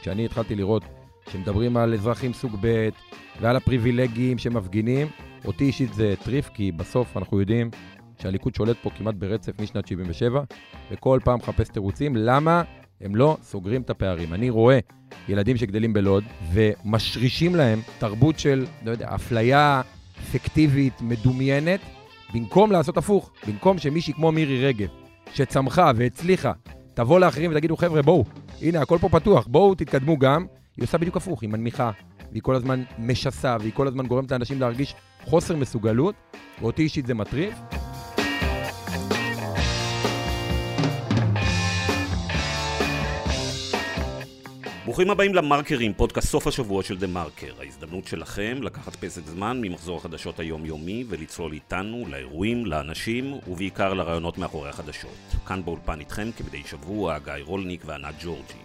כשאני התחלתי לראות שמדברים על אזרחים סוג ב' ועל הפריבילגים שמפגינים, אותי אישית זה טריף, כי בסוף אנחנו יודעים שהליכוד שולט פה כמעט ברצף משנת 77, וכל פעם מחפש תירוצים למה הם לא סוגרים את הפערים. אני רואה ילדים שגדלים בלוד ומשרישים להם תרבות של, לא יודע, אפליה פיקטיבית, מדומיינת, במקום לעשות הפוך, במקום שמישהי כמו מירי רגב, שצמחה והצליחה, תבוא לאחרים ותגידו, חבר'ה, בואו, הנה, הכל פה פתוח, בואו תתקדמו גם, היא עושה בדיוק הפוך, היא מנמיכה, והיא כל הזמן משסה, והיא כל הזמן גורמת לאנשים להרגיש חוסר מסוגלות, ואותי אישית זה מטריף. ברוכים הבאים למרקרים, פודקאסט סוף השבוע של דה מרקר. ההזדמנות שלכם לקחת פסק זמן ממחזור החדשות היומיומי ולצלול איתנו לאירועים, לאנשים ובעיקר לרעיונות מאחורי החדשות. כאן באולפן איתכם כמדי שבוע גיא רולניק וענת ג'ורג'י.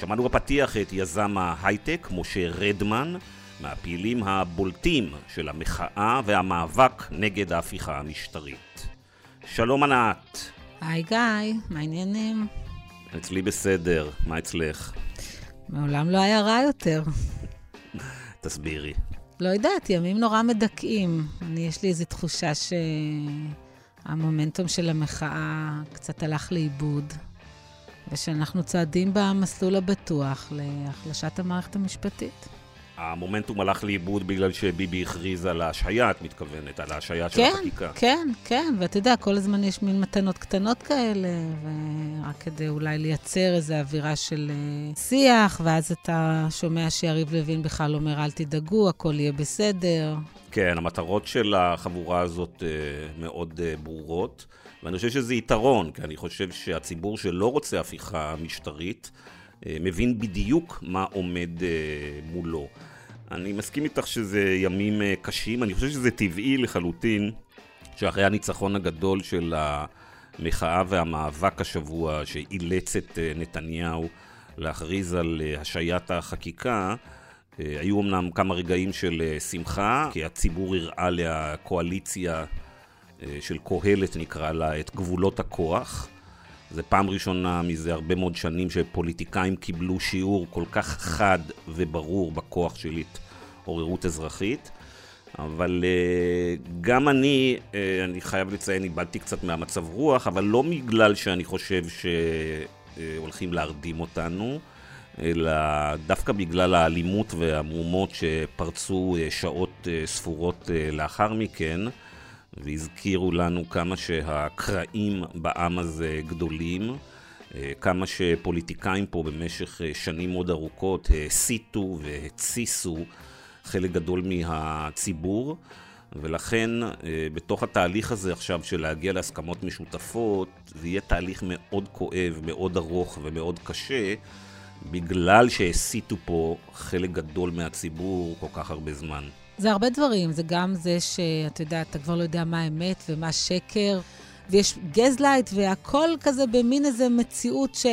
שמענו בפתיח את יזם ההייטק משה רדמן מהפעילים הבולטים של המחאה והמאבק נגד ההפיכה המשטרית. שלום ענת. היי גיא, מה העניינים? אצלי בסדר, מה אצלך? מעולם לא היה רע יותר. תסבירי. לא יודעת, ימים נורא מדכאים. אני, יש לי איזו תחושה שהמומנטום של המחאה קצת הלך לאיבוד, ושאנחנו צועדים במסלול הבטוח להחלשת המערכת המשפטית. המומנטום הלך לאיבוד בגלל שביבי הכריז על ההשעיה, את מתכוונת, על ההשעיה כן, של החקיקה. כן, כן, ואתה יודע, כל הזמן יש מין מתנות קטנות כאלה, ורק כדי אולי לייצר איזו אווירה של uh, שיח, ואז אתה שומע שיריב לוין בכלל אומר, אל תדאגו, הכל יהיה בסדר. כן, המטרות של החבורה הזאת uh, מאוד uh, ברורות, ואני חושב שזה יתרון, כי אני חושב שהציבור שלא רוצה הפיכה משטרית, מבין בדיוק מה עומד מולו. אני מסכים איתך שזה ימים אה, קשים, אני חושב שזה טבעי לחלוטין שאחרי הניצחון הגדול של המחאה והמאבק השבוע שאילץ את אה, נתניהו להכריז על אה, השעיית החקיקה, היו אמנם כמה רגעים של שמחה, כי הציבור הראה לקואליציה של קהלת נקרא לה, את גבולות הכוח. זה פעם ראשונה מזה הרבה מאוד שנים שפוליטיקאים קיבלו שיעור כל כך חד וברור בכוח של התעוררות אזרחית. אבל uh, גם אני, uh, אני חייב לציין, איבדתי קצת מהמצב רוח, אבל לא בגלל שאני חושב שהולכים uh, להרדים אותנו, אלא דווקא בגלל האלימות והמהומות שפרצו uh, שעות uh, ספורות uh, לאחר מכן. והזכירו לנו כמה שהקרעים בעם הזה גדולים, אה, כמה שפוליטיקאים פה במשך אה, שנים מאוד ארוכות הסיתו והתסיסו חלק גדול מהציבור, ולכן אה, בתוך התהליך הזה עכשיו של להגיע להסכמות משותפות, זה יהיה תהליך מאוד כואב, מאוד ארוך ומאוד קשה, בגלל שהסיתו פה חלק גדול מהציבור כל כך הרבה זמן. זה הרבה דברים, זה גם זה שאתה יודע, אתה כבר לא יודע מה אמת ומה שקר, ויש gaslight והכל כזה במין איזה מציאות ש...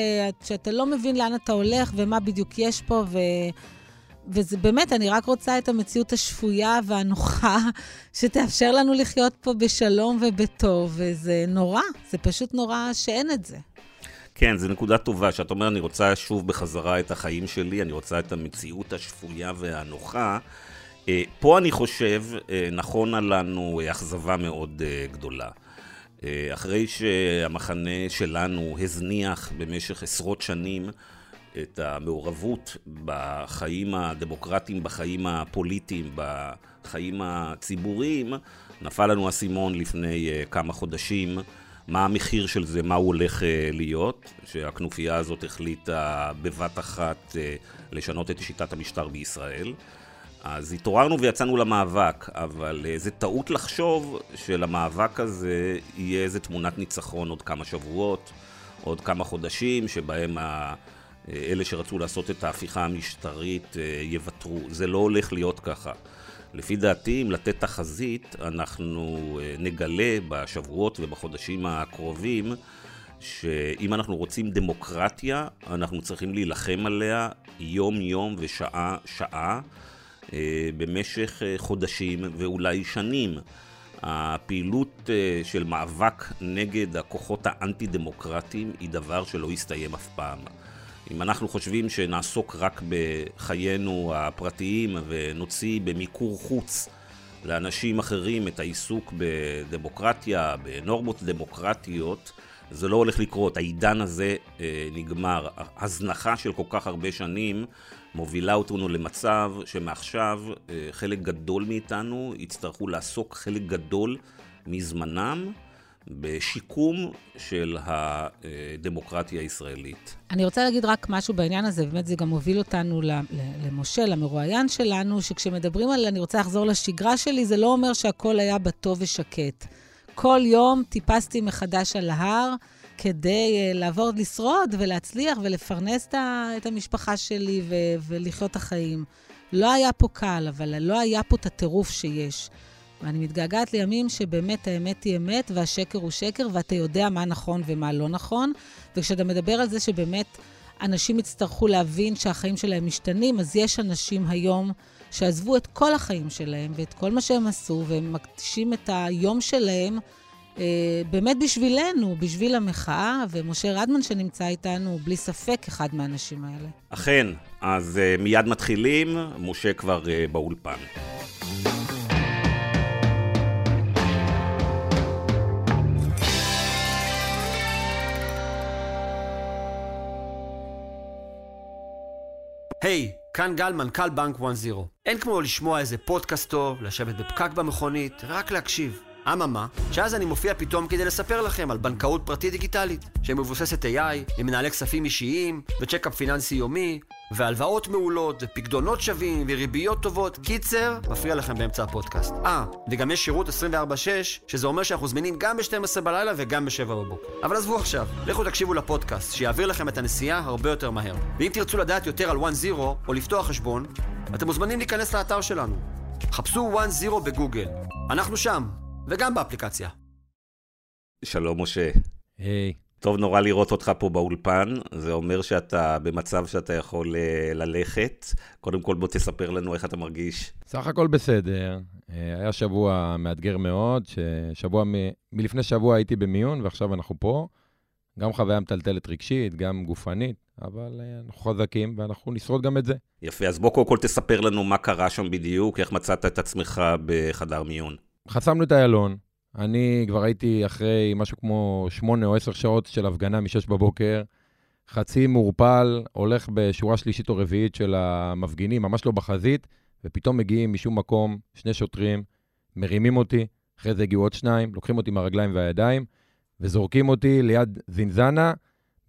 שאתה לא מבין לאן אתה הולך ומה בדיוק יש פה, ו... וזה באמת, אני רק רוצה את המציאות השפויה והנוחה שתאפשר לנו לחיות פה בשלום ובטוב, וזה נורא, זה פשוט נורא שאין את זה. כן, זו נקודה טובה, שאת אומרת, אני רוצה שוב בחזרה את החיים שלי, אני רוצה את המציאות השפויה והנוחה. אה, פה אני חושב, אה, נכונה לנו אה, אכזבה מאוד גדולה. אחרי שהמחנה שלנו הזניח במשך עשרות שנים את המעורבות בחיים הדמוקרטיים, בחיים הפוליטיים, בחיים הציבוריים, נפל לנו האסימון לפני כמה חודשים מה המחיר של זה, מה הוא הולך להיות, שהכנופיה הזאת החליטה בבת אחת לשנות את שיטת המשטר בישראל. אז התעוררנו ויצאנו למאבק, אבל אה, זה טעות לחשוב שלמאבק הזה יהיה איזה תמונת ניצחון עוד כמה שבועות, עוד כמה חודשים, שבהם ה... אה, אלה שרצו לעשות את ההפיכה המשטרית אה, יוותרו. זה לא הולך להיות ככה. לפי דעתי, אם לתת תחזית, אנחנו נגלה בשבועות ובחודשים הקרובים שאם אנחנו רוצים דמוקרטיה, אנחנו צריכים להילחם עליה יום-יום ושעה-שעה. אה, במשך אה, חודשים ואולי שנים. הפעילות אה, של מאבק נגד הכוחות האנטי-דמוקרטיים היא דבר שלא יסתיים אף פעם. אם אנחנו חושבים שנעסוק רק בחיינו הפרטיים ונוציא במיקור חוץ לאנשים אחרים את העיסוק בדמוקרטיה, בנורמות דמוקרטיות, זה לא הולך לקרות. העידן הזה אה, נגמר. הזנחה של כל כך הרבה שנים מובילה אותנו למצב שמעכשיו אה, חלק גדול מאיתנו יצטרכו לעסוק חלק גדול מזמנם בשיקום של הדמוקרטיה הישראלית. אני רוצה להגיד רק משהו בעניין הזה, באמת זה גם מוביל אותנו למשה, למרואיין שלנו, שכשמדברים על אני רוצה לחזור לשגרה שלי, זה לא אומר שהכל היה בטוב ושקט. כל יום טיפסתי מחדש על ההר כדי uh, לעבור, לשרוד ולהצליח ולפרנס את המשפחה שלי ולחיות את החיים. לא היה פה קל, אבל לא היה פה את הטירוף שיש. ואני מתגעגעת לימים שבאמת האמת היא אמת והשקר הוא שקר, ואתה יודע מה נכון ומה לא נכון. וכשאתה מדבר על זה שבאמת אנשים יצטרכו להבין שהחיים שלהם משתנים, אז יש אנשים היום שעזבו את כל החיים שלהם ואת כל מה שהם עשו, והם מקדישים את היום שלהם אה, באמת בשבילנו, בשביל המחאה, ומשה רדמן שנמצא איתנו הוא בלי ספק אחד מהאנשים האלה. אכן, אז אה, מיד מתחילים, משה כבר אה, באולפן. היי, hey, כאן גל, מנכ"ל בנק 1-0. אין כמו לשמוע איזה פודקאסט טוב, לשבת בפקק במכונית, רק להקשיב. אממה, שאז אני מופיע פתאום כדי לספר לכם על בנקאות פרטית דיגיטלית, שמבוססת AI, עם מנהלי כספים אישיים, וצ'קאפ פיננסי יומי, והלוואות מעולות, ופקדונות שווים, וריביות טובות. קיצר, מפריע לכם באמצע הפודקאסט. אה, וגם יש שירות 24-6, שזה אומר שאנחנו זמינים גם ב-12 בלילה וגם ב-7 בבוקר. אבל עזבו עכשיו, לכו תקשיבו לפודקאסט, שיעביר לכם את הנסיעה הרבה יותר מהר. ואם תרצו לדעת יותר על 1-0, או לפתוח חשבון, אתם מוזמנים להיכנס לאתר שלנו. חפשו 1-0 בגוגל. אנחנו שם, וגם באפליקציה. שלום, משה. היי. Hey. טוב נורא לראות אותך פה באולפן, זה אומר שאתה במצב שאתה יכול אה, ללכת. קודם כל בוא תספר לנו איך אתה מרגיש. סך הכל בסדר. אה, היה שבוע מאתגר מאוד, ששבוע, מ... מלפני שבוע הייתי במיון ועכשיו אנחנו פה. גם חוויה מטלטלת רגשית, גם גופנית, אבל אה, אנחנו חזקים ואנחנו נשרוד גם את זה. יפה, אז בוא קודם כל תספר לנו מה קרה שם בדיוק, איך מצאת את עצמך בחדר מיון. חסמנו את איילון, אני כבר הייתי אחרי משהו כמו שמונה או עשר שעות של הפגנה משש בבוקר, חצי מעורפל, הולך בשורה שלישית או רביעית של המפגינים, ממש לא בחזית, ופתאום מגיעים משום מקום שני שוטרים, מרימים אותי, אחרי זה הגיעו עוד שניים, לוקחים אותי מהרגליים והידיים, וזורקים אותי ליד זינזנה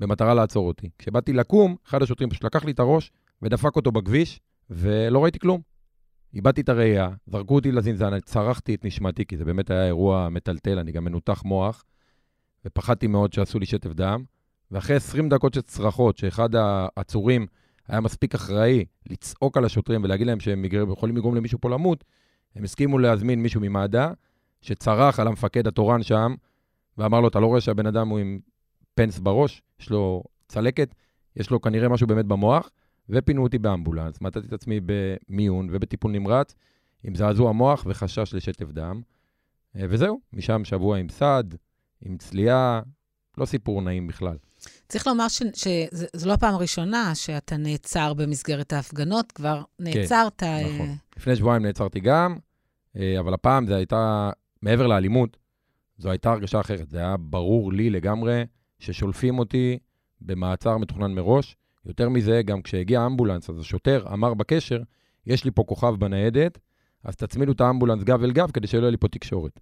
במטרה לעצור אותי. כשבאתי לקום, אחד השוטרים פשוט לקח לי את הראש ודפק אותו בכביש, ולא ראיתי כלום. איבדתי את הראייה, זרקו אותי לזינזנה, צרחתי את נשמתי, כי זה באמת היה אירוע מטלטל, אני גם מנותח מוח, ופחדתי מאוד שעשו לי שטף דם. ואחרי 20 דקות של צרחות, שאחד העצורים היה מספיק אחראי לצעוק על השוטרים ולהגיד להם שהם יכולים לגרום למישהו פה למות, הם הסכימו להזמין מישהו ממד"א, שצרח על המפקד התורן שם, ואמר לו, אתה לא רואה שהבן אדם הוא עם פנס בראש, יש לו צלקת, יש לו כנראה משהו באמת במוח, ופינו אותי באמבולנס. מצאתי את עצמי במיון ובטיפול נמרץ, עם זעזוע מוח וחשש לשטף דם. אה, וזהו, משם שבוע עם סד, עם צליעה, לא סיפור נעים בכלל. צריך לומר שזו לא הפעם הראשונה שאתה נעצר במסגרת ההפגנות, כבר כן, נעצרת. כן, נכון. לפני שבועיים נעצרתי גם, אה, אבל הפעם זו הייתה, מעבר לאלימות, זו הייתה הרגשה אחרת. זה היה ברור לי לגמרי ששולפים אותי במעצר מתוכנן מראש, יותר מזה, גם כשהגיע האמבולנס, אז השוטר אמר בקשר, יש לי פה כוכב בניידת, אז תצמידו את האמבולנס גב אל גב כדי שלא יהיה לי פה תקשורת.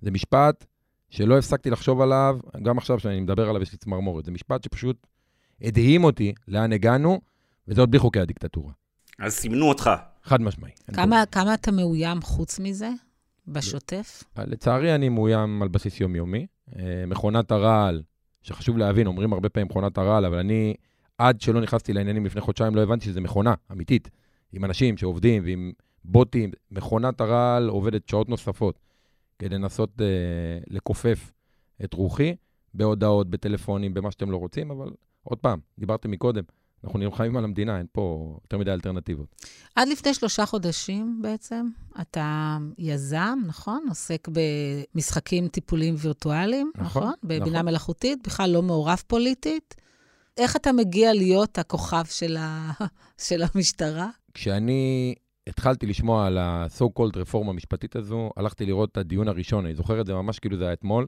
זה משפט שלא הפסקתי לחשוב עליו, גם עכשיו שאני מדבר עליו יש לי צמרמורת. זה משפט שפשוט הדהים אותי לאן הגענו, וזה עוד בלי חוקי הדיקטטורה. אז סימנו אותך. חד משמעי. כמה, כמה אתה מאוים חוץ מזה, בשוטף? לצערי, אני מאוים על בסיס יומיומי. אה, מכונת הרעל, שחשוב להבין, אומרים הרבה פעמים מכונת הרעל, אבל אני עד שלא נכנסתי לעניינים לפני חודשיים, לא הבנתי שזה מכונה אמיתית, עם אנשים שעובדים ועם בוטים. מכונת הרעל עובדת שעות נוספות כדי לנסות אה, לכופף את רוחי בהודעות, בטלפונים, במה שאתם לא רוצים, אבל עוד פעם, דיברתם מקודם, אנחנו נלחמים על המדינה, אין פה יותר מדי אלטרנטיבות. עד לפני שלושה חודשים בעצם, אתה יזם, נכון? עוסק במשחקים טיפוליים וירטואליים, נכון? נכון? בבינה נכון. מלאכותית, בכלל לא מעורב פוליטית. איך אתה מגיע להיות הכוכב של, ה... של המשטרה? כשאני התחלתי לשמוע על ה-so called רפורמה המשפטית הזו, הלכתי לראות את הדיון הראשון, אני זוכר את זה ממש כאילו זה היה אתמול,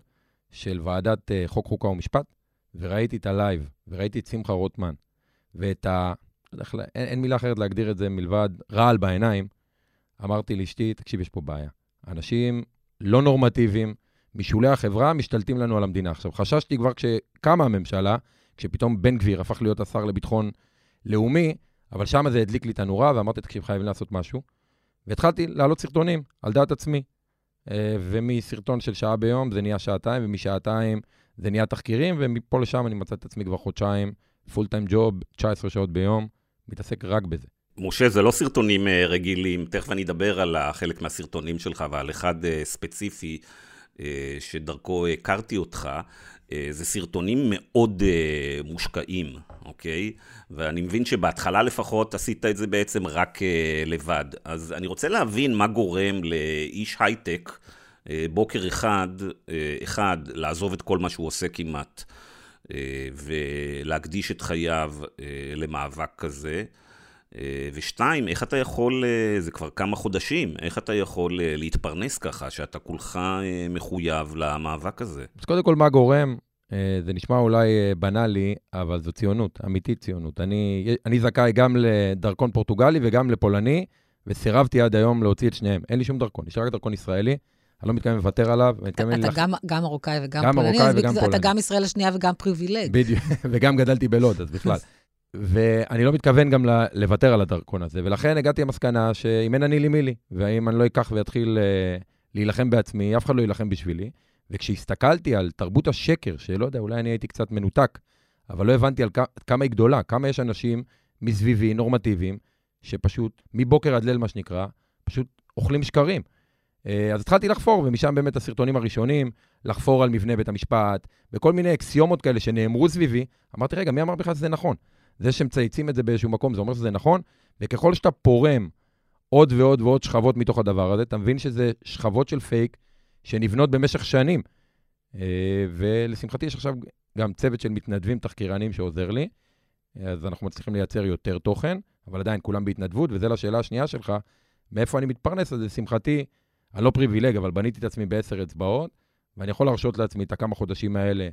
של ועדת uh, חוק, חוקה ומשפט, וראיתי את ה live, וראיתי את שמחה רוטמן, ואת ה... אין, אין מילה אחרת להגדיר את זה מלבד רעל בעיניים. אמרתי לאשתי, תקשיב, יש פה בעיה. אנשים לא נורמטיביים, משולי החברה, משתלטים לנו על המדינה. עכשיו, חששתי כבר כשקמה הממשלה, כשפתאום בן גביר הפך להיות השר לביטחון לאומי, אבל שם זה הדליק לי את הנורה, ואמרתי, תקשיב, חייבים לעשות משהו. והתחלתי להעלות סרטונים על דעת עצמי. אה, ומסרטון של שעה ביום זה נהיה שעתיים, ומשעתיים זה נהיה תחקירים, ומפה לשם אני מצאתי את עצמי כבר חודשיים, פול טיים ג'וב, 19 שעות ביום, מתעסק רק בזה. משה, זה לא סרטונים אה, רגילים, תכף אני אדבר על חלק מהסרטונים שלך ועל אחד אה, ספציפי שדרכו הכרתי אותך. זה סרטונים מאוד מושקעים, אוקיי? ואני מבין שבהתחלה לפחות עשית את זה בעצם רק לבד. אז אני רוצה להבין מה גורם לאיש הייטק בוקר אחד, אחד, לעזוב את כל מה שהוא עושה כמעט, ולהקדיש את חייו למאבק כזה. ושתיים, איך אתה יכול, זה כבר כמה חודשים, איך אתה יכול להתפרנס ככה, שאתה כולך מחויב למאבק הזה? אז קודם כל, מה גורם? זה נשמע אולי בנאלי, אבל זו ציונות, אמיתית ציונות. אני, אני זכאי גם לדרכון פורטוגלי וגם לפולני, וסירבתי עד היום להוציא את שניהם. אין לי שום דרכון, יש רק דרכון ישראלי. אני לא מתכוון לוותר עליו, אני מתכוון... אתה גם, גם מרוקאי וגם גם פולני, מרוקאי וגם פולני. אתה גם ישראל השנייה וגם פריבילג. בדיוק, וגם גדלתי בלוד, אז בכלל. ואני לא מתכוון גם לוותר על הדרכון הזה, ולכן הגעתי למסקנה שאם אין אני לי מי לי, ואם אני לא אקח ואתחיל אה, להילחם בעצמי, אף אחד לא יילחם בשבילי. וכשהסתכלתי על תרבות השקר, שלא יודע, אולי אני הייתי קצת מנותק, אבל לא הבנתי על כמה היא גדולה, כמה יש אנשים מסביבי, נורמטיביים, שפשוט, מבוקר עד ליל, מה שנקרא, פשוט אוכלים שקרים. אה, אז התחלתי לחפור, ומשם באמת הסרטונים הראשונים, לחפור על מבנה בית המשפט, וכל מיני אקסיומות כאלה שנאמרו סביבי. אמרתי, רגע, מי אמר בכלל שזה נכון? זה שמצייצים את זה באיזשהו מקום, זה אומר שזה נכון? וככל שאתה פורם עוד ועוד ועוד שכבות מתוך הדבר הזה, אתה מבין שזה שכבות של פייק שנבנות במשך שנים. אה, ולשמחתי יש עכשיו גם צוות של מתנדבים תחקירנים שעוזר לי, אז אנחנו מצליחים לייצר יותר תוכן, אבל עדיין כולם בהתנדבות, וזה לשאלה השנייה שלך, מאיפה אני מתפרנס? אז לשמחתי, אני לא פריבילג, אבל בניתי את עצמי בעשר אצבעות, ואני יכול להרשות לעצמי את הכמה חודשים האלה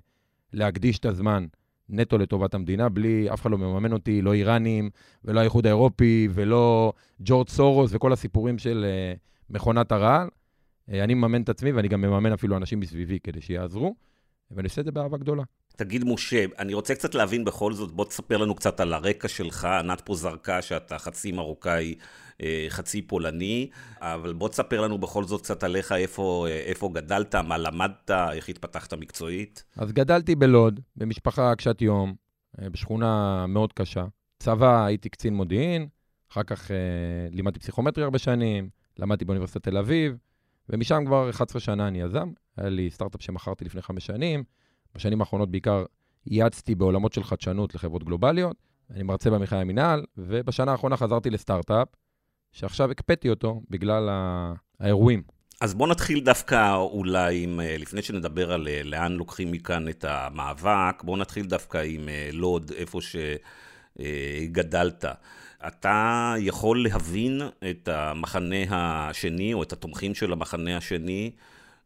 להקדיש את הזמן נטו לטובת המדינה, בלי, אף אחד לא מממן אותי, לא איראנים, ולא האיחוד האירופי, ולא ג'ורג' סורוס, וכל הסיפורים של uh, מכונת הרעל. Uh, אני מממן את עצמי, ואני גם מממן אפילו אנשים מסביבי כדי שיעזרו, ואני עושה את זה באהבה גדולה. תגיד, משה, אני רוצה קצת להבין בכל זאת, בוא תספר לנו קצת על הרקע שלך. ענת פה זרקה שאתה חצי מרוקאי, אה, חצי פולני, אבל בוא תספר לנו בכל זאת קצת עליך, איפה, איפה גדלת, מה למדת, איך התפתחת מקצועית. אז גדלתי בלוד, במשפחה קשת יום, אה, בשכונה מאוד קשה. צבא, הייתי קצין מודיעין, אחר כך אה, לימדתי פסיכומטרי הרבה שנים, למדתי באוניברסיטת תל אביב, ומשם כבר 11 שנה אני יזם. היה לי סטארט-אפ שמכרתי לפני חמש שנים. בשנים האחרונות בעיקר ייעצתי בעולמות של חדשנות לחברות גלובליות. אני מרצה במכללה המינהל, ובשנה האחרונה חזרתי לסטארט-אפ, שעכשיו הקפאתי אותו בגלל האירועים. אז בואו נתחיל דווקא אולי עם, אה, לפני שנדבר על אה, לאן לוקחים מכאן את המאבק, בואו נתחיל דווקא עם אה, לוד, איפה שגדלת. אתה יכול להבין את המחנה השני, או את התומכים של המחנה השני,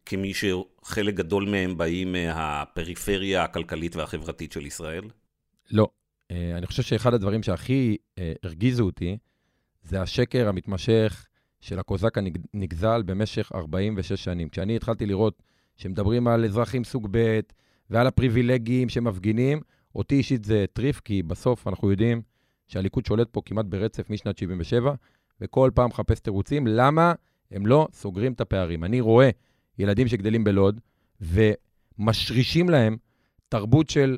כמי שחלק גדול מהם באים מהפריפריה הכלכלית והחברתית של ישראל? לא. אני חושב שאחד הדברים שהכי הרגיזו אותי, זה השקר המתמשך של הקוזק הנגזל במשך 46 שנים. כשאני התחלתי לראות שמדברים על אזרחים סוג ב' ועל הפריבילגים שמפגינים, אותי אישית זה טריף, כי בסוף אנחנו יודעים שהליכוד שולט פה כמעט ברצף משנת 77, וכל פעם מחפש תירוצים למה הם לא סוגרים את הפערים. אני רואה ילדים שגדלים בלוד ומשרישים להם תרבות של,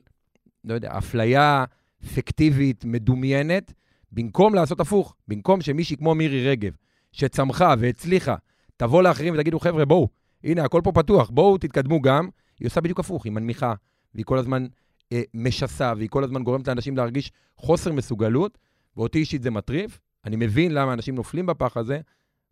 לא יודע, אפליה פיקטיבית, מדומיינת, במקום לעשות הפוך, במקום שמישהי כמו מירי רגב, שצמחה והצליחה, תבוא לאחרים ותגידו, חבר'ה, בואו, הנה, הכל פה פתוח, בואו תתקדמו גם, היא עושה בדיוק הפוך, היא מנמיכה, והיא כל הזמן אה, משסה, והיא כל הזמן גורמת לאנשים להרגיש חוסר מסוגלות, ואותי אישית זה מטריף. אני מבין למה אנשים נופלים בפח הזה,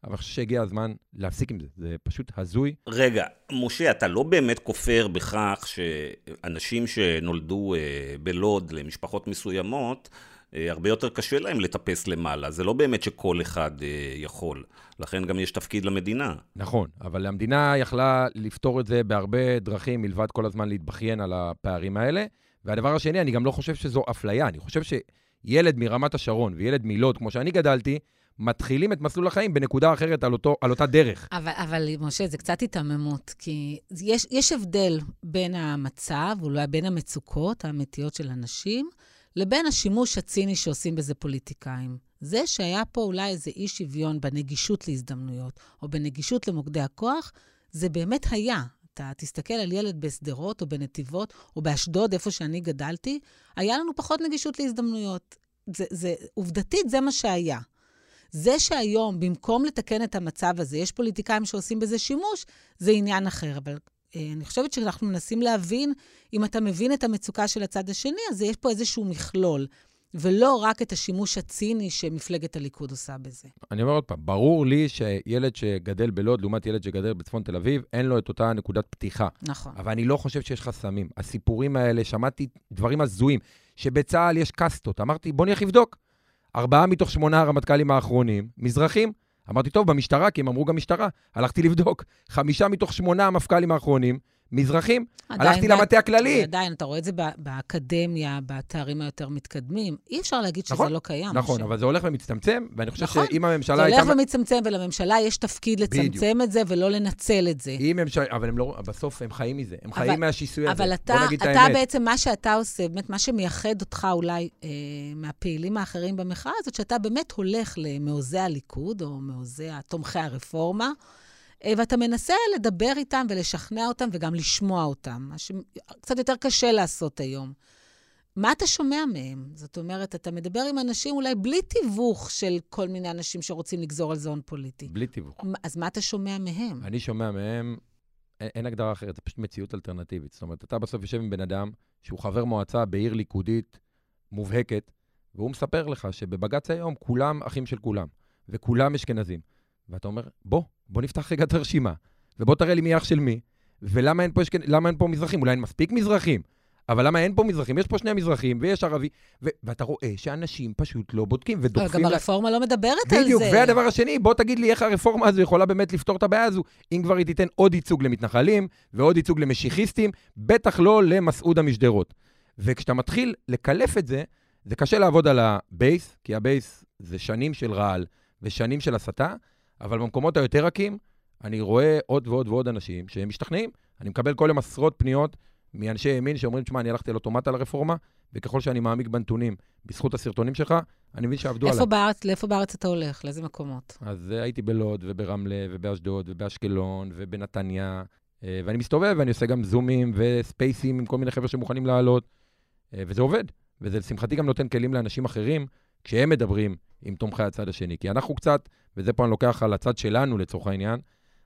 אבל אני חושב שהגיע הזמן להפסיק עם זה, זה פשוט הזוי. רגע, משה, אתה לא באמת כופר בכך שאנשים שנולדו אה, בלוד למשפחות מסוימות, אה, הרבה יותר קשה להם לטפס למעלה. זה לא באמת שכל אחד אה, יכול. לכן גם יש תפקיד למדינה. נכון, אבל המדינה יכלה לפתור את זה בהרבה דרכים, מלבד כל הזמן להתבכיין על הפערים האלה. והדבר השני, אני גם לא חושב שזו אפליה. אני חושב שילד מרמת השרון וילד מלוד, כמו שאני גדלתי, מתחילים את מסלול החיים בנקודה אחרת על, אותו, על אותה דרך. אבל, אבל משה, זה קצת היתממות, כי יש, יש הבדל בין המצב, אולי בין המצוקות האמיתיות של אנשים, לבין השימוש הציני שעושים בזה פוליטיקאים. זה שהיה פה אולי איזה אי שוויון בנגישות להזדמנויות, או בנגישות למוקדי הכוח, זה באמת היה. אתה תסתכל על ילד בשדרות, או בנתיבות, או באשדוד, איפה שאני גדלתי, היה לנו פחות נגישות להזדמנויות. זה, זה, עובדתית, זה מה שהיה. זה שהיום, במקום לתקן את המצב הזה, יש פוליטיקאים שעושים בזה שימוש, זה עניין אחר. אבל אה, אני חושבת שאנחנו מנסים להבין, אם אתה מבין את המצוקה של הצד השני, אז יש פה איזשהו מכלול. ולא רק את השימוש הציני שמפלגת הליכוד עושה בזה. אני אומר עוד פעם, ברור לי שילד שגדל בלוד לעומת ילד שגדל בצפון תל אביב, אין לו את אותה נקודת פתיחה. נכון. אבל אני לא חושב שיש חסמים. הסיפורים האלה, שמעתי דברים הזויים, שבצה"ל יש קאסטות. אמרתי, בוא נלך לבדוק. ארבעה מתוך שמונה הרמטכ"לים האחרונים, מזרחים. אמרתי, טוב, במשטרה, כי הם אמרו גם משטרה. הלכתי לבדוק. חמישה מתוך שמונה המפכ"לים האחרונים, מזרחים. הלכתי למטה הכללי. עדיין, אתה רואה את זה באקדמיה, בתארים היותר מתקדמים. אי אפשר להגיד שזה נכון, לא קיים. נכון, אבל זה הולך ומצטמצם, ואני חושב נכון, שאם הממשלה זה הייתה... הולך ומצטמצם, ולממשלה יש תפקיד לצמצם בדיוק. את זה ולא לנצל את זה. אם. ש... אבל הם לא... בסוף הם חיים מזה. הם חיים אבל- מהשיסוי הזה. אבל אתה, בוא נגיד את אתה. בעצם, מה שאתה עושה, באמת, מה שמייחד אותך אולי אה, מהפעילים האחרים במחאה הזאת, שאתה באמת הולך למעוזי הליכוד, או מעוזי תומכי הרפורמה, ואתה מנסה לדבר איתם ולשכנע אותם וגם לשמוע אותם, מה שקצת יותר קשה לעשות היום. מה אתה שומע מהם? זאת אומרת, אתה מדבר עם אנשים אולי בלי תיווך של כל מיני אנשים שרוצים לגזור על זה הון פוליטי. בלי תיווך. אז מה אתה שומע מהם? אני שומע מהם, אין, אין הגדרה אחרת, זה פשוט מציאות אלטרנטיבית. זאת אומרת, אתה בסוף יושב עם בן אדם שהוא חבר מועצה בעיר ליכודית מובהקת, והוא מספר לך שבבג"ץ היום כולם אחים של כולם, וכולם אשכנזים. ואתה אומר, בוא, בוא נפתח רגע את הרשימה, ובוא תראה לי מי אח של מי, ולמה אין פה. למה אין פה מזרחים? אולי אין מספיק מזרחים, אבל למה אין פה מזרחים? יש פה שני מזרחים ויש ערבי, ו... ואתה רואה שאנשים פשוט לא בודקים ודוחפים... גם לה- הרפורמה לא מדברת על זה. בדיוק, והדבר השני, בוא תגיד לי איך הרפורמה הזו יכולה באמת לפתור את הבעיה הזו, אם כבר היא תיתן עוד ייצוג למתנחלים ועוד ייצוג למשיחיסטים, בטח לא למסעודה משדרות. וכשאתה מתחיל לקלף את זה, זה קשה לעבוד על ה base, כי ה base זה שנים של רעל ושנים של הסתה, אבל במקומות היותר רכים, אני רואה עוד ועוד ועוד אנשים שהם משתכנעים. אני מקבל כל יום עשרות פניות מאנשי ימין שאומרים, תשמע, אני הלכתי על אוטומט על הרפורמה, וככל שאני מעמיק בנתונים, בזכות הסרטונים שלך, אני מבין שעבדו עליי. איפה בארץ, לאיפה בארץ אתה הולך? לאיזה מקומות? אז אה, הייתי בלוד וברמלה ובאשדוד ובאשקלון ובנתניה, אה, ואני מסתובב ואני עושה גם זומים וספייסים עם כל מיני חבר'ה שמוכנים לעלות, אה, וזה עובד. וזה לשמחתי גם נותן כלים לאנשים אחרים כשהם מדברים עם תומכי הצד השני. כי אנחנו קצת, וזה פה אני לוקח על הצד שלנו לצורך העניין,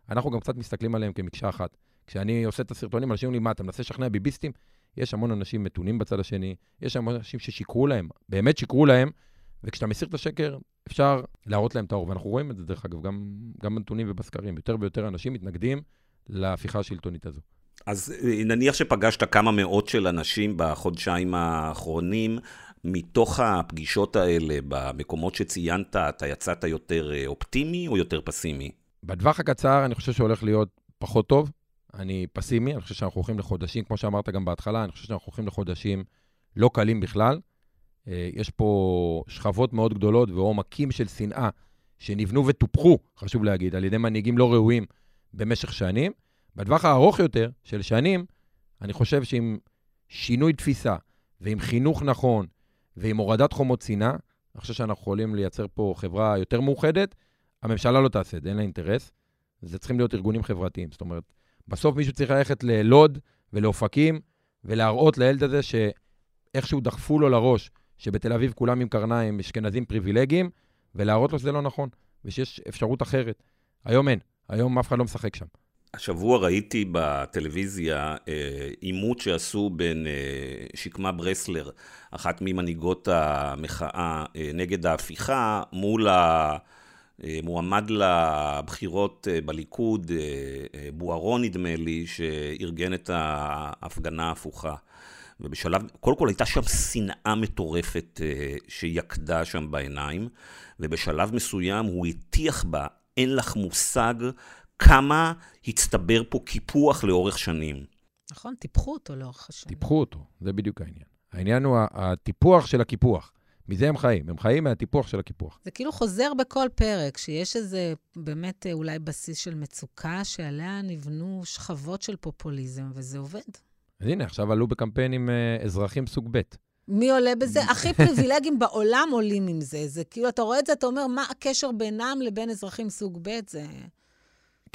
אנחנו גם קצת מסתכלים עליהם כמקשה אחת. כשאני עושה את הסרטונים, אנשים אומרים לי, מה, אתה מנסה לשכנע ביביסטים? יש המון אנשים מתונים בצד השני, יש המון אנשים ששיקרו להם, באמת שיקרו להם, וכשאתה מסיר את השקר, אפשר להראות להם את האור. ואנחנו רואים את זה, דרך אגב, גם, גם בנתונים ובסקרים. יותר ויותר אנשים מתנגדים להפיכה השלטונית הזו. אז אה, נניח שפגשת כמה מאות של אנשים בחודשיים האחרונים, מתוך הפגישות האלה, במקומות שציינת, אתה יצאת יותר אה, אופטימי או יותר פסימי? בטווח הקצר, אני חושב שהולך להיות פחות טוב. אני פסימי, אני חושב שאנחנו הולכים לחודשים, כמו שאמרת גם בהתחלה, אני חושב שאנחנו הולכים לחודשים לא קלים בכלל. אה, יש פה שכבות מאוד גדולות ועומקים של שנאה שנבנו וטופחו, חשוב להגיד, על ידי מנהיגים לא ראויים במשך שנים. בטווח הארוך יותר, של שנים, אני חושב שעם שינוי תפיסה ועם חינוך נכון ועם הורדת חומות שנאה, אני חושב שאנחנו יכולים לייצר פה חברה יותר מאוחדת. הממשלה לא תעשה את זה, אין לה אינטרס. זה צריכים להיות ארגונים חברתיים. זאת אומרת, בסוף מישהו צריך ללכת ללוד ולאופקים ולהראות לילד הזה שאיכשהו דחפו לו לראש שבתל אביב כולם עם קרניים, אשכנזים פריבילגיים, ולהראות לו שזה לא נכון, ושיש אפשרות אחרת. היום אין, היום אף אחד לא משחק שם. השבוע ראיתי בטלוויזיה אה, עימות שעשו בין אה, שקמה ברסלר, אחת ממנהיגות המחאה אה, נגד ההפיכה, מול אה, מועמד לבחירות בליכוד, בוארון נדמה לי, שארגן את ההפגנה ההפוכה. ובשלב, קודם כל הייתה שם שנאה מטורפת שיקדה שם בעיניים, ובשלב מסוים הוא הטיח בה, אין לך מושג כמה הצטבר פה קיפוח לאורך שנים. נכון, טיפחו אותו לאורך השנים. טיפחו אותו, זה בדיוק העניין. העניין הוא הטיפוח של הקיפוח. מזה הם חיים, הם חיים מהטיפוח של הקיפוח. זה כאילו חוזר בכל פרק, שיש איזה באמת אה, אולי בסיס של מצוקה שעליה נבנו שכבות של פופוליזם, וזה עובד. אז הנה, עכשיו עלו בקמפיינים אה, אזרחים סוג ב'. מי עולה בזה? הכי פריבילגים בעולם עולים עם זה. זה כאילו, אתה רואה את זה, אתה אומר, מה הקשר בינם לבין אזרחים סוג ב'? זה...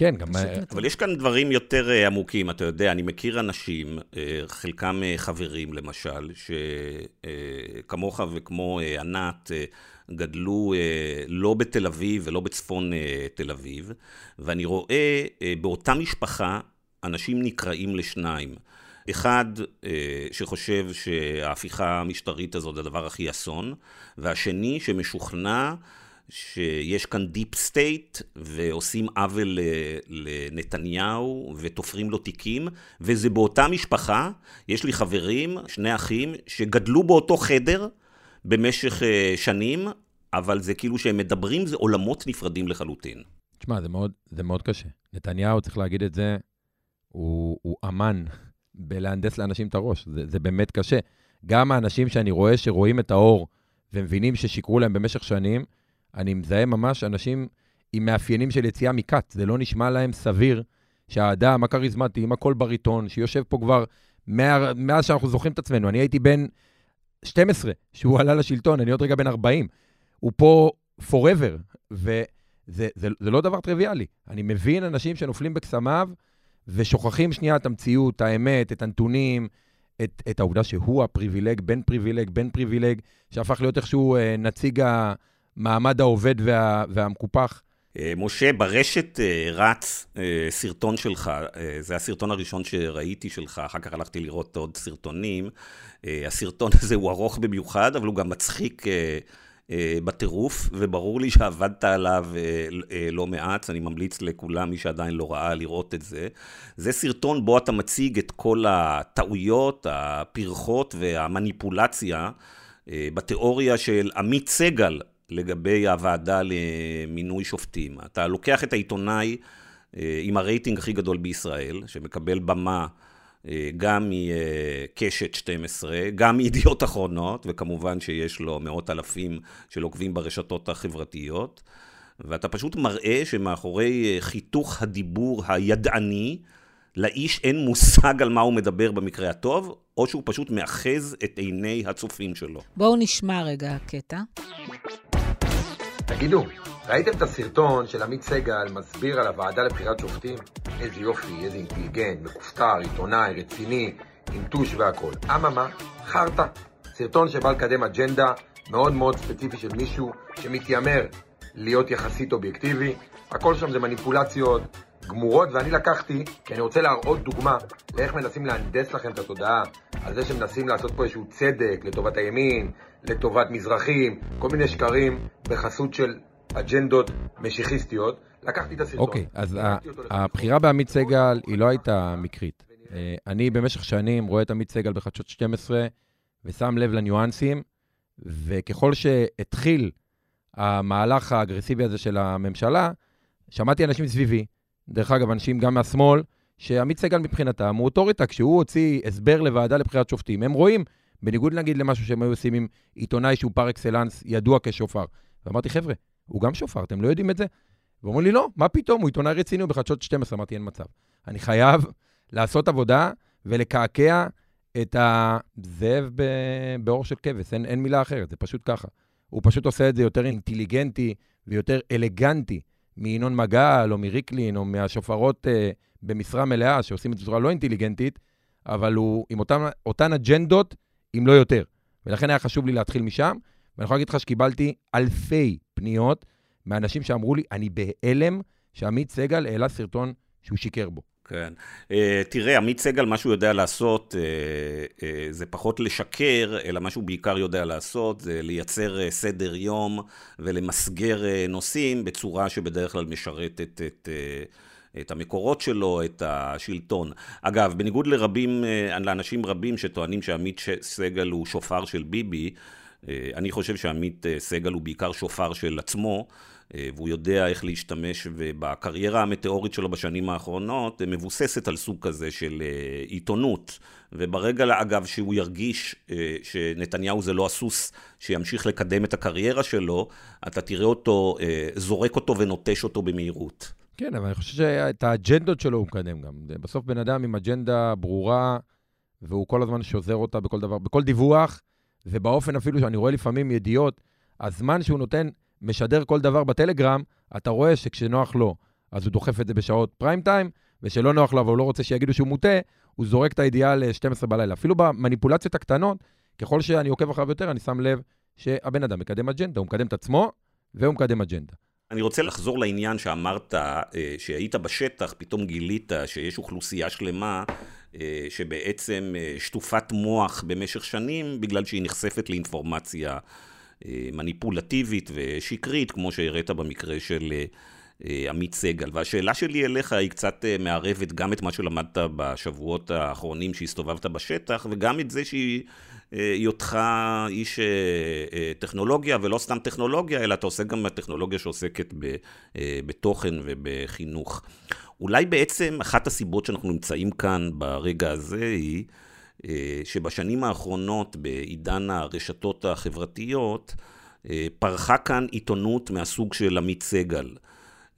כן, גם... אבל יש כאן דברים יותר אה, עמוקים, אתה יודע, אני מכיר אנשים, אה, חלקם אה, חברים למשל, שכמוך וכמו ענת, גדלו לא בתל אביב ולא בצפון תל אביב, ואני רואה באותה משפחה אנשים נקראים לשניים. אחד שחושב שההפיכה המשטרית הזאת זה הדבר הכי אסון, והשני שמשוכנע שיש כאן deep state, ועושים עוול לנתניהו, ותופרים לו תיקים, וזה באותה משפחה, יש לי חברים, שני אחים, שגדלו באותו חדר במשך אה, שנים, אבל זה כאילו שהם מדברים, זה עולמות נפרדים לחלוטין. תשמע, זה מאוד, זה מאוד קשה. נתניהו, צריך להגיד את זה, הוא, הוא אמן בלהנדס לאנשים את הראש. זה, זה באמת קשה. גם האנשים שאני רואה שרואים את האור ומבינים ששיקרו להם במשך שנים, אני מזהה ממש אנשים עם מאפיינים של יציאה מכת. זה לא נשמע להם סביר שהאדם הכריזמטי עם הקול בריטון, שיושב פה כבר מאז שאנחנו זוכרים את עצמנו, אני הייתי בן 12 שהוא עלה לשלטון, אני עוד רגע בן 40. הוא פה forever, וזה זה, זה לא דבר טריוויאלי. אני מבין אנשים שנופלים בקסמיו ושוכחים שנייה את המציאות, האמת, את הנתונים, את, את העובדה שהוא הפריבילג, בן פריבילג, בן פריבילג, שהפך להיות איכשהו אה, נציג ה... המעמד העובד וה, והמקופח. אה, משה, ברשת אה, רץ אה, סרטון שלך, זה הסרטון הראשון שראיתי שלך, אחר כך הלכתי לראות עוד סרטונים. הסרטון הזה הוא ארוך במיוחד, אבל הוא גם מצחיק בטירוף, וברור לי שעבדת עליו לא מעט, אני ממליץ לכולם, מי שעדיין לא ראה, לראות את זה. זה סרטון בו אתה מציג את כל הטעויות, הפרחות והמניפולציה בתיאוריה של עמית סגל, לגבי הוועדה למינוי שופטים. אתה לוקח את העיתונאי אה, עם הרייטינג הכי גדול בישראל, שמקבל במה אה, גם מקשת 12, גם מידיעות אחרונות, וכמובן שיש לו מאות אלפים של עוקבים ברשתות החברתיות, ואתה פשוט מראה שמאחורי חיתוך הדיבור הידעני, לאיש אין מושג על מה הוא מדבר במקרה הטוב, או שהוא פשוט מאחז את עיני הצופים שלו. בואו נשמע רגע קטע. תגידו, ראיתם את הסרטון של עמית סגל מסביר על הוועדה לבחירת שופטים? איזה יופי, איזה אינטליגנט, מכופתר, עיתונאי, רציני, עם טוש והכול. אממה, חרטא. סרטון שבא לקדם אג'נדה מאוד מאוד ספציפי של מישהו שמתיימר להיות יחסית אובייקטיבי. הכל שם זה מניפולציות גמורות, ואני לקחתי, כי אני רוצה להראות דוגמה לאיך מנסים להנדס לכם את התודעה, על זה שמנסים לעשות פה איזשהו צדק לטובת הימין, לטובת מזרחים, כל מיני שקרים בחסות של אג'נדות משיחיסטיות. לקחתי את הסרטון. אוקיי, okay, אז הבחירה בעמית סגל היא לא הייתה מקרית. אה, אני במשך שנים רואה את עמית סגל בחדשות 12 ושם לב לניואנסים, וככל שהתחיל המהלך האגרסיבי הזה של הממשלה, שמעתי אנשים סביבי, דרך אגב, אנשים גם מהשמאל, שעמית סגל מבחינתם הוא אוטוריטה, כשהוא הוציא הסבר לוועדה לבחירת שופטים, הם רואים בניגוד נגיד למשהו שהם היו עושים עם עיתונאי שהוא פר אקסלנס, ידוע כשופר. ואמרתי, חבר'ה, הוא גם שופר, אתם לא יודעים את זה? ואומרים לי, לא, מה פתאום, הוא עיתונאי רציני, הוא בחדשות 12. אמרתי, אין מצב. אני חייב לעשות עבודה ולקעקע את הזאב באור של כבש, אין, אין מילה אחרת, זה פשוט ככה. הוא פשוט עושה את זה יותר אינטליגנטי ויותר אלגנטי מינון מגל או מריקלין או מהשופרות אה, במשרה מלאה, שעושים את זה בצורה לא אינטליגנטית, אבל הוא עם אותן, אותן אג'נדות אם לא יותר. ולכן היה חשוב לי להתחיל משם, ואני יכול להגיד לך שקיבלתי אלפי פניות מאנשים שאמרו לי, אני בהלם שעמית סגל העלה סרטון שהוא שיקר בו. כן. Uh, תראה, עמית סגל, מה שהוא יודע לעשות, uh, uh, זה פחות לשקר, אלא מה שהוא בעיקר יודע לעשות, זה לייצר uh, סדר יום ולמסגר uh, נושאים בצורה שבדרך כלל משרתת את... uh, את המקורות שלו, את השלטון. אגב, בניגוד לרבים, לאנשים רבים שטוענים שעמית סגל הוא שופר של ביבי, אני חושב שעמית סגל הוא בעיקר שופר של עצמו. אה, והוא יודע איך להשתמש, ובקריירה המטאורית שלו בשנים האחרונות מבוססת על סוג כזה של אה, עיתונות. וברגע, אגב, שהוא ירגיש אה, שנתניהו זה לא הסוס שימשיך לקדם את הקריירה שלו, אתה תראה אותו, זורק אותו ונוטש אותו במהירות. כן, אבל אני חושב שאת האג'נדות שלו הוא מקדם גם. בסוף בן אדם עם אג'נדה ברורה, והוא כל הזמן שוזר אותה בכל דבר, בכל דיווח, ובאופן אפילו שאני רואה לפעמים ידיעות, הזמן שהוא נותן משדר כל דבר בטלגרם, אתה רואה שכשנוח לו, אז הוא דוחף את זה בשעות פריים טיים, ושלא נוח לו, אבל הוא לא רוצה שיגידו שהוא מוטה, הוא זורק את הידיעה ל-12 בלילה. אפילו במניפולציות הקטנות, ככל שאני עוקב אחריו יותר, אני שם לב שהבן אדם מקדם אג'נדה, הוא מקדם את עצמו, והוא מקדם אג'נדה. אני רוצה לחזור לעניין שאמרת, אה, שהיית בשטח, פתאום גילית שיש אוכלוסייה שלמה אה, שבעצם אה, שטופת מוח במשך שנים, בגלל שהיא נחשפת לאינפורמציה מניפולטיבית ושקרית, כמו שהראית במקרה של אה, עמית סגל. והשאלה שלי אליך היא קצת אה, מערבת גם את מה שלמדת בשבועות האחרונים שהסתובבת בשטח, וגם את זה שהיא... היותך איש טכנולוגיה, ולא סתם טכנולוגיה, אלא אתה עושה גם טכנולוגיה שעוסקת בתוכן ובחינוך. אולי בעצם אחת הסיבות שאנחנו נמצאים כאן ברגע הזה היא אה, שבשנים האחרונות, בעידן הרשתות החברתיות, אה, פרחה כאן עיתונות מהסוג של עמית סגל.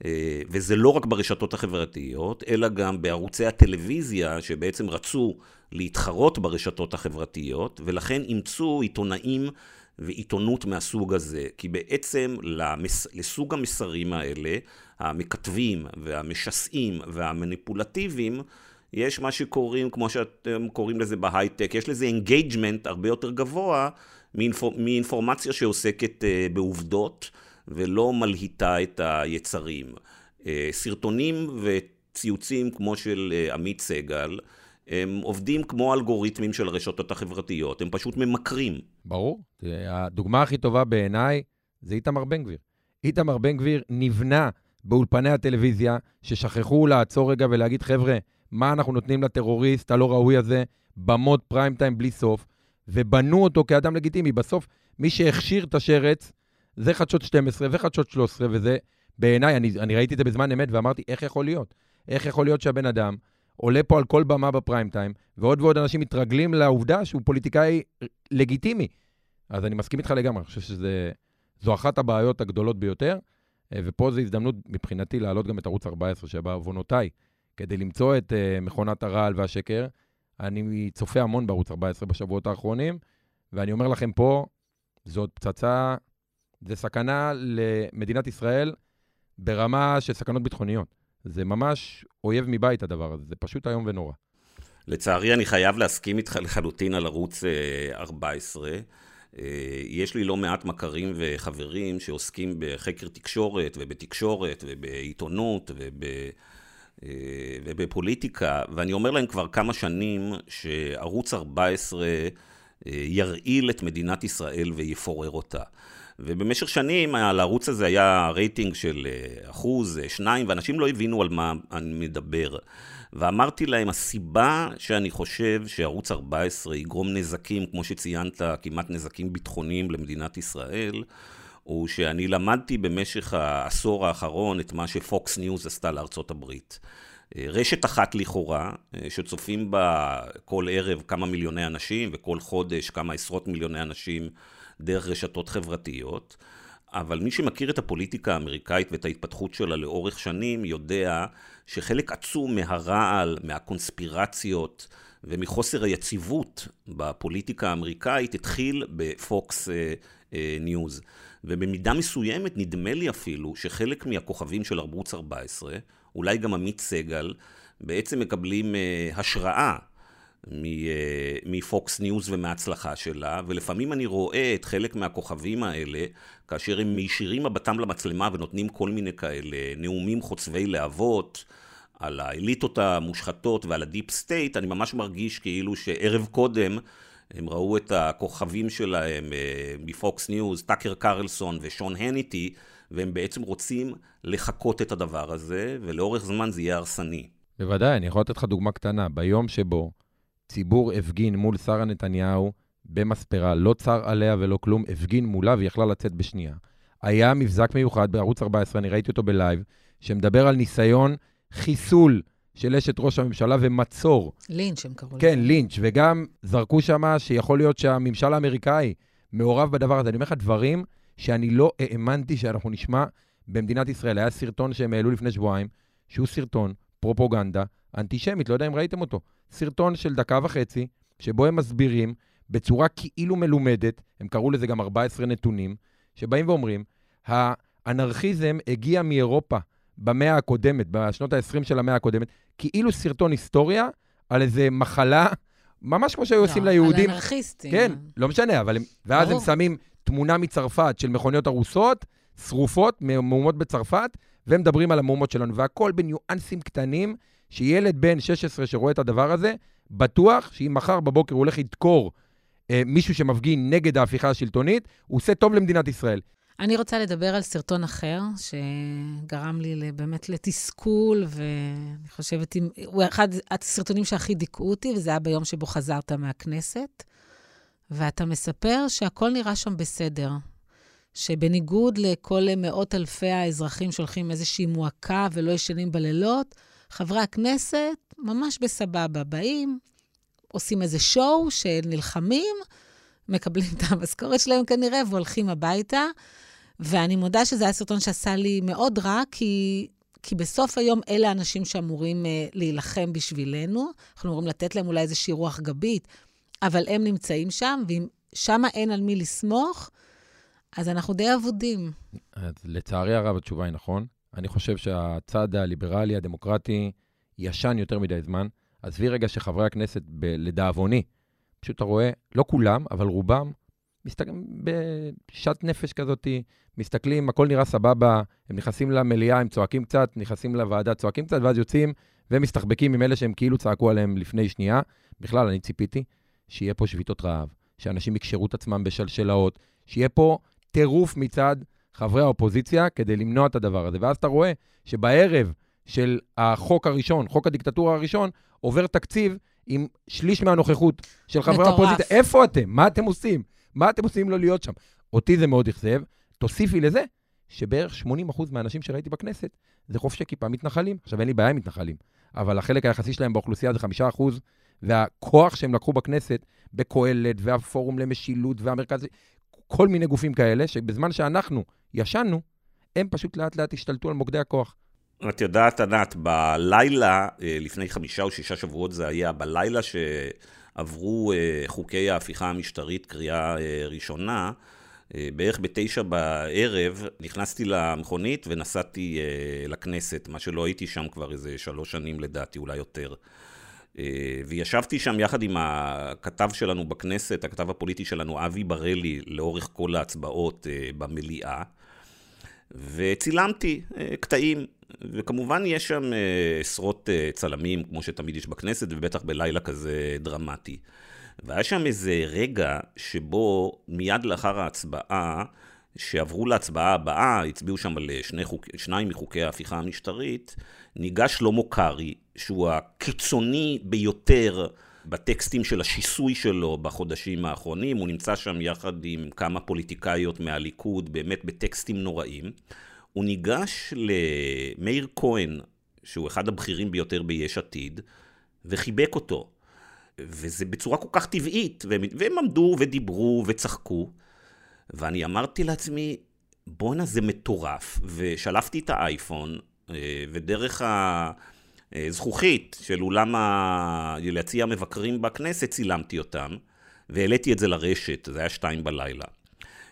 אה, וזה לא רק ברשתות החברתיות, אלא גם בערוצי הטלוויזיה, שבעצם רצו להתחרות ברשתות החברתיות, ולכן אימצו עיתונאים ועיתונות מהסוג הזה. כי בעצם למס... לסוג המסרים האלה, המסיתים והמשסעים והמניפולטיביים, יש מה שקוראים, כמו שאתם קוראים לזה בהייטק, יש לזה engagement הרבה יותר גבוה מאינפור, מאינפורמציה שעוסקת uh, בעובדות ולא מלהיטה את היצרים. Uh, סרטונים וציוצים כמו של uh, עמית סגל, הם עובדים כמו אלגוריתמים של הרשתות החברתיות, הם פשוט ממכרים. ברור. הדוגמה הכי טובה בעיניי זה איתמר בן גביר. איתמר בן גביר נבנה באולפני הטלוויזיה, ששכחו לעצור רגע ולהגיד, חבר'ה, מה אנחנו נותנים לטרוריסט הלא ראוי הזה, במוד פריים טיים בלי סוף, ובנו אותו כאדם לגיטימי. בסוף, מי שהכשיר את השרץ זה חדשות 12 וחדשות 13, וזה בעיניי, אני, אני ראיתי את זה בזמן אמת ואמרתי, איך יכול להיות? איך יכול להיות שהבן אדם עולה פה על כל במה בפריים טיים, ועוד ועוד אנשים מתרגלים לעובדה שהוא פוליטיקאי לגיטימי. אז אני מסכים איתך לגמרי, אני חושב שזו אחת הבעיות הגדולות ביותר, ופה זו הזדמנות מבחינתי להעלות גם את ערוץ 14, שבעוונותיי כדי למצוא את uh, מכונת הרעל והשקר. אני צופה המון בערוץ 14 בשבועות האחרונים, ואני אומר לכם פה, זאת פצצה, זה סכנה למדינת ישראל ברמה של סכנות ביטחוניות. זה ממש אויב מבית הדבר הזה, זה פשוט איום ונורא. לצערי, אני חייב להסכים איתך לחלוטין על ערוץ 14. אה, אה, יש לי לא מעט מכרים וחברים שעוסקים בחקר תקשורת ובתקשורת ובעיתונות וב... אה, ובפוליטיקה, ואני אומר להם כבר כמה שנים שערוץ 14 אה, ירעיל את מדינת ישראל ויפורר אותה. ובמשך שנים על הערוץ הזה היה רייטינג של אה, אחוז, שניים, ואנשים לא הבינו על מה אני מדבר. ואמרתי להם, הסיבה שאני חושב שערוץ 14 יגרום נזקים, כמו שציינת, כמעט נזקים ביטחוניים למדינת ישראל, הוא שאני למדתי במשך העשור האחרון את מה שפוקס ניוז עשתה לארצות הברית. אה, רשת אחת לכאורה, אה, שצופים בה כל ערב כמה מיליוני אנשים, וכל חודש כמה עשרות מיליוני אנשים דרך רשתות חברתיות. אבל מי שמכיר את הפוליטיקה האמריקאית ואת ההתפתחות שלה לאורך שנים, יודע שחלק עצום מהרעל, מהקונספירציות ומחוסר היציבות בפוליטיקה האמריקאית התחיל ב-Fox News. Uh, uh, ובמידה מסוימת נדמה לי אפילו שחלק מהכוכבים של ערוץ 14, אולי גם עמית סגל, בעצם מקבלים uh, השראה מ-Fox News ומההצלחה שלה, ולפעמים אני רואה את חלק מהכוכבים האלה, כאשר הם מישירים מבטם למצלמה ונותנים כל מיני כאלה נאומים חוצבי להבות, על האליטות המושחתות ועל ה deep state, אני ממש מרגיש כאילו שערב קודם הם ראו את הכוכבים שלהם אה, מ-Fox News, טאקר קרלסון ושון הניטי, והם בעצם רוצים לחקות את הדבר הזה, ולאורך זמן זה יהיה הרסני. בוודאי, אני יכול לתת לך דוגמה קטנה. ביום שבו ציבור הפגין מול שרה נתניהו במספרה, לא צר עליה ולא כלום, הפגין מולה והיא יכלה לצאת בשנייה. היה מבזק מיוחד בערוץ 14, אני ראיתי אותו ב live, שמדבר על ניסיון חיסול של אשת ראש הממשלה ומצור. לינץ', הם קראו לזה. כן, לינץ', וגם זרקו שמה שיכול להיות שהממשל האמריקאי מעורב בדבר הזה. אני אומר לך דברים שאני לא האמנתי שאנחנו נשמע במדינת ישראל. היה סרטון שהם העלו לפני שבועיים, שהוא סרטון פרופוגנדה אנטישמית, לא יודע אם ראיתם אותו. סרטון של דקה וחצי, שבו הם מסבירים בצורה כאילו מלומדת, הם קראו לזה גם 14 נתונים, שבאים ואומרים, האנרכיזם הגיע מאירופה במאה הקודמת, בשנות ה-20 של המאה הקודמת, כאילו סרטון היסטוריה על איזה מחלה, ממש כמו שהיו לא, עושים ליהודים. על אנרכיסטים. כן, לא משנה, אבל הם, ואז ברור. הם שמים תמונה מצרפת של מכוניות הרוסות, שרופות, מהומות בצרפת, ומדברים על המהומות שלנו, והכל בניואנסים קטנים, שילד בן 16 שרואה את הדבר הזה, בטוח שאם מחר בבוקר הוא הולך לדקור אה, מישהו שמפגין נגד ההפיכה השלטונית, הוא עושה טוב למדינת ישראל. אני רוצה לדבר על סרטון אחר, שגרם לי באמת לתסכול, ואני חושבת, הוא אחד הסרטונים שהכי דיכאו אותי, וזה היה ביום שבו חזרת מהכנסת, ואתה מספר שהכל נראה שם בסדר. שבניגוד לכל מאות אלפי האזרחים שהולכים איזושהי מועקה ולא ישנים בלילות, חברי הכנסת ממש בסבבה באים, עושים איזה שואו שנלחמים, מקבלים את המשכורת שלהם כנראה והולכים הביתה. ואני מודה שזה היה סרטון שעשה לי מאוד רע, כי, כי בסוף היום אלה האנשים שאמורים uh, להילחם בשבילנו. אנחנו אמורים לתת להם אולי איזושהי רוח גבית, אבל הם נמצאים שם, ואם שם אין על מי לסמוך, אז אנחנו די אבודים. אז לצערי הרב התשובה היא נכון. אני חושב שהצד הליברלי, הדמוקרטי, ישן יותר מדי זמן. עזבי רגע שחברי הכנסת, ב- לדאבוני, פשוט אתה רואה, לא כולם, אבל רובם, בשאט נפש כזאת, מסתכלים, הכל נראה סבבה, הם נכנסים למליאה, הם צועקים קצת, נכנסים לוועדה, צועקים קצת, ואז יוצאים ומסתחבקים עם אלה שהם כאילו צעקו עליהם לפני שנייה. בכלל, אני ציפיתי שיהיה פה שביתות רעב, שאנשים יקשרו את עצמם בשלשלאות, שיהיה פה טירוף מצד חברי האופוזיציה כדי למנוע את הדבר הזה. ואז אתה רואה שבערב של החוק הראשון, חוק הדיקטטורה הראשון, עובר תקציב עם שליש מהנוכחות של חברי. האופוזיציה. איפה אתם? מה אתם עושים? מה אתם עושים לא להיות שם? אותי זה מאוד אכזב. תוסיפי לזה שבערך 80% מהאנשים שראיתי בכנסת זה חובשי כיפה מתנחלים. עכשיו, אין לי בעיה עם מתנחלים, אבל החלק היחסי שלהם באוכלוסייה זה 5%, והכוח שהם לקחו בכנסת, בקהלת, והפורום למשילות, והמרכז, כל מיני גופים כאלה, שבזמן שאנחנו ישנו, הם פשוט לאט לאט השתלטו על מוקדי הכוח. את יודעת, ענת, בלילה, אה, לפני חמישה או שישה שבועות זה היה, בלילה שעברו אה, חוקי ההפיכה המשטרית קריאה אה, ראשונה, בערך בתשע בערב נכנסתי למכונית ונסעתי לכנסת, מה שלא הייתי שם כבר איזה שלוש שנים לדעתי, אולי יותר. וישבתי שם יחד עם הכתב שלנו בכנסת, הכתב הפוליטי שלנו, אבי בראלי, לאורך כל ההצבעות במליאה. וצילמתי קטעים, וכמובן יש שם עשרות צלמים, כמו שתמיד יש בכנסת, ובטח בלילה כזה דרמטי. והיה שם איזה רגע שבו מיד לאחר ההצבעה, שעברו להצבעה הבאה, הצביעו שם על שני חוק, שניים מחוקי ההפיכה המשטרית, ניגש שלמה קרעי, שהוא הקיצוני ביותר בטקסטים של השיסוי שלו בחודשים האחרונים, הוא נמצא שם יחד עם כמה פוליטיקאיות מהליכוד, באמת בטקסטים נוראים. הוא ניגש למאיר כהן, שהוא אחד הבכירים ביותר ביש עתיד, וחיבק אותו. וזה בצורה כל כך טבעית, והם, והם עמדו ודיברו וצחקו, ואני אמרתי לעצמי, בואנה זה מטורף, ושלפתי את האייפון, ודרך הזכוכית של אולם ה... יציע המבקרים בכנסת צילמתי אותם, והעליתי את זה לרשת, זה היה שתיים בלילה.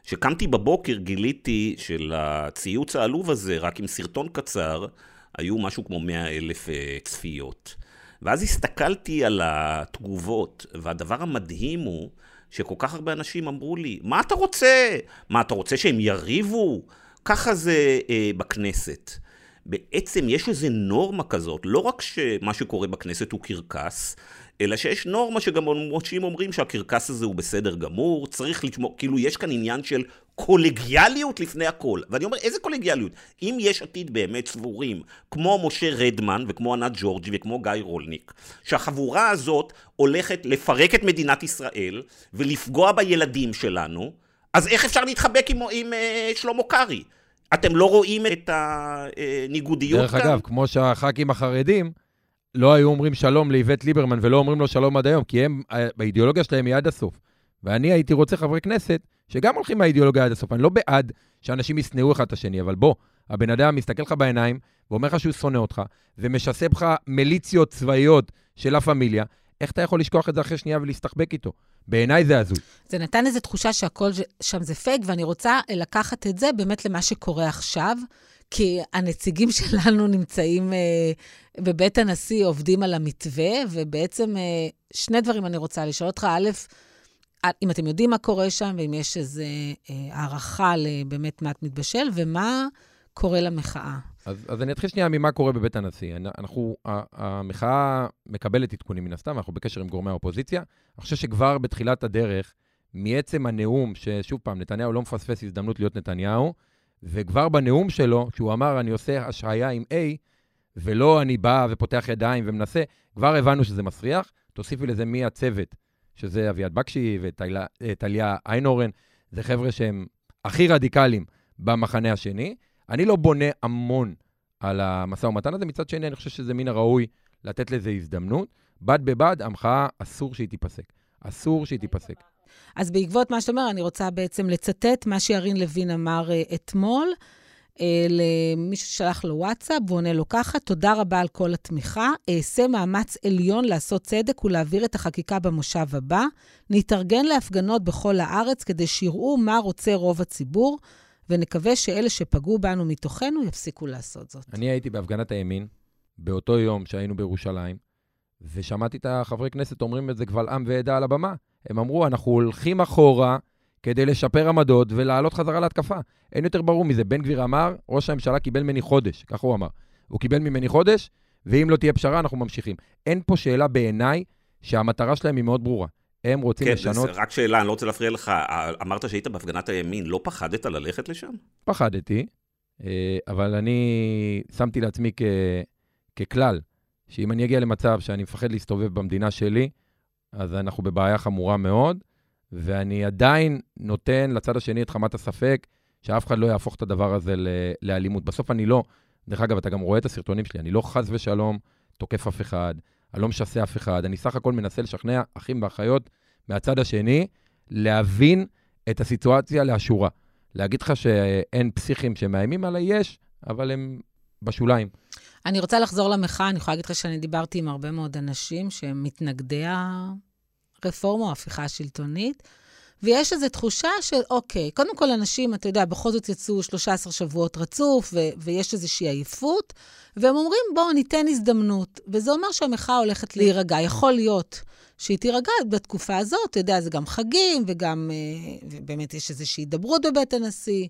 כשקמתי בבוקר גיליתי שלציוץ העלוב הזה, רק עם סרטון קצר, היו משהו כמו מאה אלף צפיות. ואז הסתכלתי על התגובות, והדבר המדהים הוא שכל כך הרבה אנשים אמרו לי, מה אתה רוצה? מה, אתה רוצה שהם יריבו? ככה זה אה, בכנסת. בעצם יש איזו נורמה כזאת, לא רק שמה שקורה בכנסת הוא קרקס, אלא שיש נורמה שגם אנשים אומרים שהקרקס הזה הוא בסדר גמור, צריך לשמור, כאילו יש כאן עניין של קולגיאליות לפני הכל. ואני אומר, איזה קולגיאליות? אם יש עתיד באמת סבורים, כמו משה רדמן וכמו ענת ג'ורג'י וכמו גיא רולניק, שהחבורה הזאת הולכת לפרק את מדינת ישראל ולפגוע בילדים שלנו, אז איך אפשר להתחבק עם, עם uh, שלמה קרעי? אתם לא רואים את הניגודיות דרך כאן? דרך אגב, כמו שהח"כים החרדים לא היו אומרים שלום לאיווט ליברמן ולא אומרים לו שלום עד היום, כי הם, האידיאולוגיה שלהם היא עד הסוף. ואני הייתי רוצה חברי כנסת שגם הולכים מהאידיאולוגיה עד הסוף. אני לא בעד שאנשים ישנאו אחד את השני, אבל בוא, הבן אדם מסתכל לך בעיניים ואומר לך שהוא שונא אותך, ומשסה בך מיליציות צבאיות של לה פמיליה, איך אתה יכול לשכוח את זה אחרי שנייה ולהסתחבק איתו? בעיניי זה הזוי. זה נתן איזו תחושה שהכל שם זה פייק, ואני רוצה לקחת את זה באמת למה שקורה עכשיו, כי הנציגים שלנו נמצאים אה, בבית הנשיא, עובדים על המתווה, ובעצם אה, שני דברים אני רוצה לשאול אותך. א', אם אתם יודעים מה קורה שם, ואם יש איזו אה, הערכה לבאמת מה את מתבשל, ומה קורה למחאה. אז, אז אני אתחיל שנייה ממה קורה בבית הנשיא. אנחנו, המחאה מקבלת עדכונים מן הסתם, אנחנו בקשר עם גורמי האופוזיציה. אני חושב שכבר בתחילת הדרך, מעצם הנאום, ששוב פעם, נתניהו לא מפספס הזדמנות להיות נתניהו, וכבר בנאום שלו, כשהוא אמר, אני עושה השעיה עם A, ולא אני בא ופותח ידיים ומנסה, כבר הבנו שזה מסריח. תוסיפי לזה מי הצוות, שזה אביעד בקשי וטליה איינורן, זה חבר'ה שהם הכי רדיקליים במחנה השני. אני לא בונה המון על המשא ומתן הזה, מצד שני, אני חושב שזה מן הראוי לתת לזה הזדמנות. בד בבד, המחאה, אסור שהיא תיפסק. אסור שהיא תיפסק. אז בעקבות מה שאתה אומר, אני רוצה בעצם לצטט מה שירין לוין אמר uh, אתמול. uh, למי ששלח לו וואטסאפ, והוא עונה לו ככה, תודה רבה על כל התמיכה. אעשה מאמץ עליון לעשות צדק ולהעביר את החקיקה במושב הבא. נתארגן להפגנות בכל הארץ כדי שיראו מה רוצה רוב הציבור. ונקווה שאלה שפגעו בנו מתוכנו יפסיקו לעשות זאת. אני הייתי בהפגנת הימין, באותו יום שהיינו בירושלים, ושמעתי את החברי כנסת אומרים את זה קבל עם ועדה על הבמה. הם אמרו, אנחנו הולכים אחורה כדי לשפר עמדות ולעלות חזרה להתקפה. אין יותר ברור מזה. בן גביר אמר, ראש הממשלה קיבל ממני חודש, ככה הוא אמר. הוא קיבל ממני חודש, ואם לא תהיה פשרה, אנחנו ממשיכים. אין פה שאלה בעיניי שהמטרה שלהם היא מאוד ברורה. הם רוצים כן, לשנות... כן, רק שאלה, אני לא רוצה להפריע לך. אמרת שהיית בהפגנת הימין, לא פחדת ללכת לשם? פחדתי, אה, אבל אני שמתי לעצמי כ... ככלל, שאם אני אגיע למצב שאני מפחד להסתובב במדינה שלי, אז אנחנו בבעיה חמורה מאוד, ואני עדיין נותן לצד השני את חמת הספק, שאף אחד לא יהפוך את הדבר הזה. לאלימות. בסוף אני לא, דרך אגב, אתה גם רואה את הסרטונים שלי, אני לא חס ושלום תוקף אף אחד, אני לא משסה אף אחד, אני סך הכל מנסה לשכנע אחים ואחיות מהצד השני, להבין את הסיטואציה לאשורה. להגיד לך שאין פסיכים שמאיימים עליי, יש, אבל הם בשוליים. אני רוצה לחזור למחאה, אני יכולה להגיד לך שאני דיברתי עם הרבה מאוד אנשים שהם מתנגדי הרפורמה ההפיכה השלטונית, ויש איזו תחושה של, אוקיי, קודם כל אנשים, אתה יודע, בכל זאת יצאו 13 שבועות רצוף, ו- ויש איזושהי עייפות, והם אומרים, בואו ניתן הזדמנות. וזה אומר שהמחאה הולכת להירגע. יכול להיות שהיא תירגע בתקופה הזאת, אתה יודע, זה גם חגים, וגם, אה, ובאמת יש איזושהי הידברות בבית הנשיא.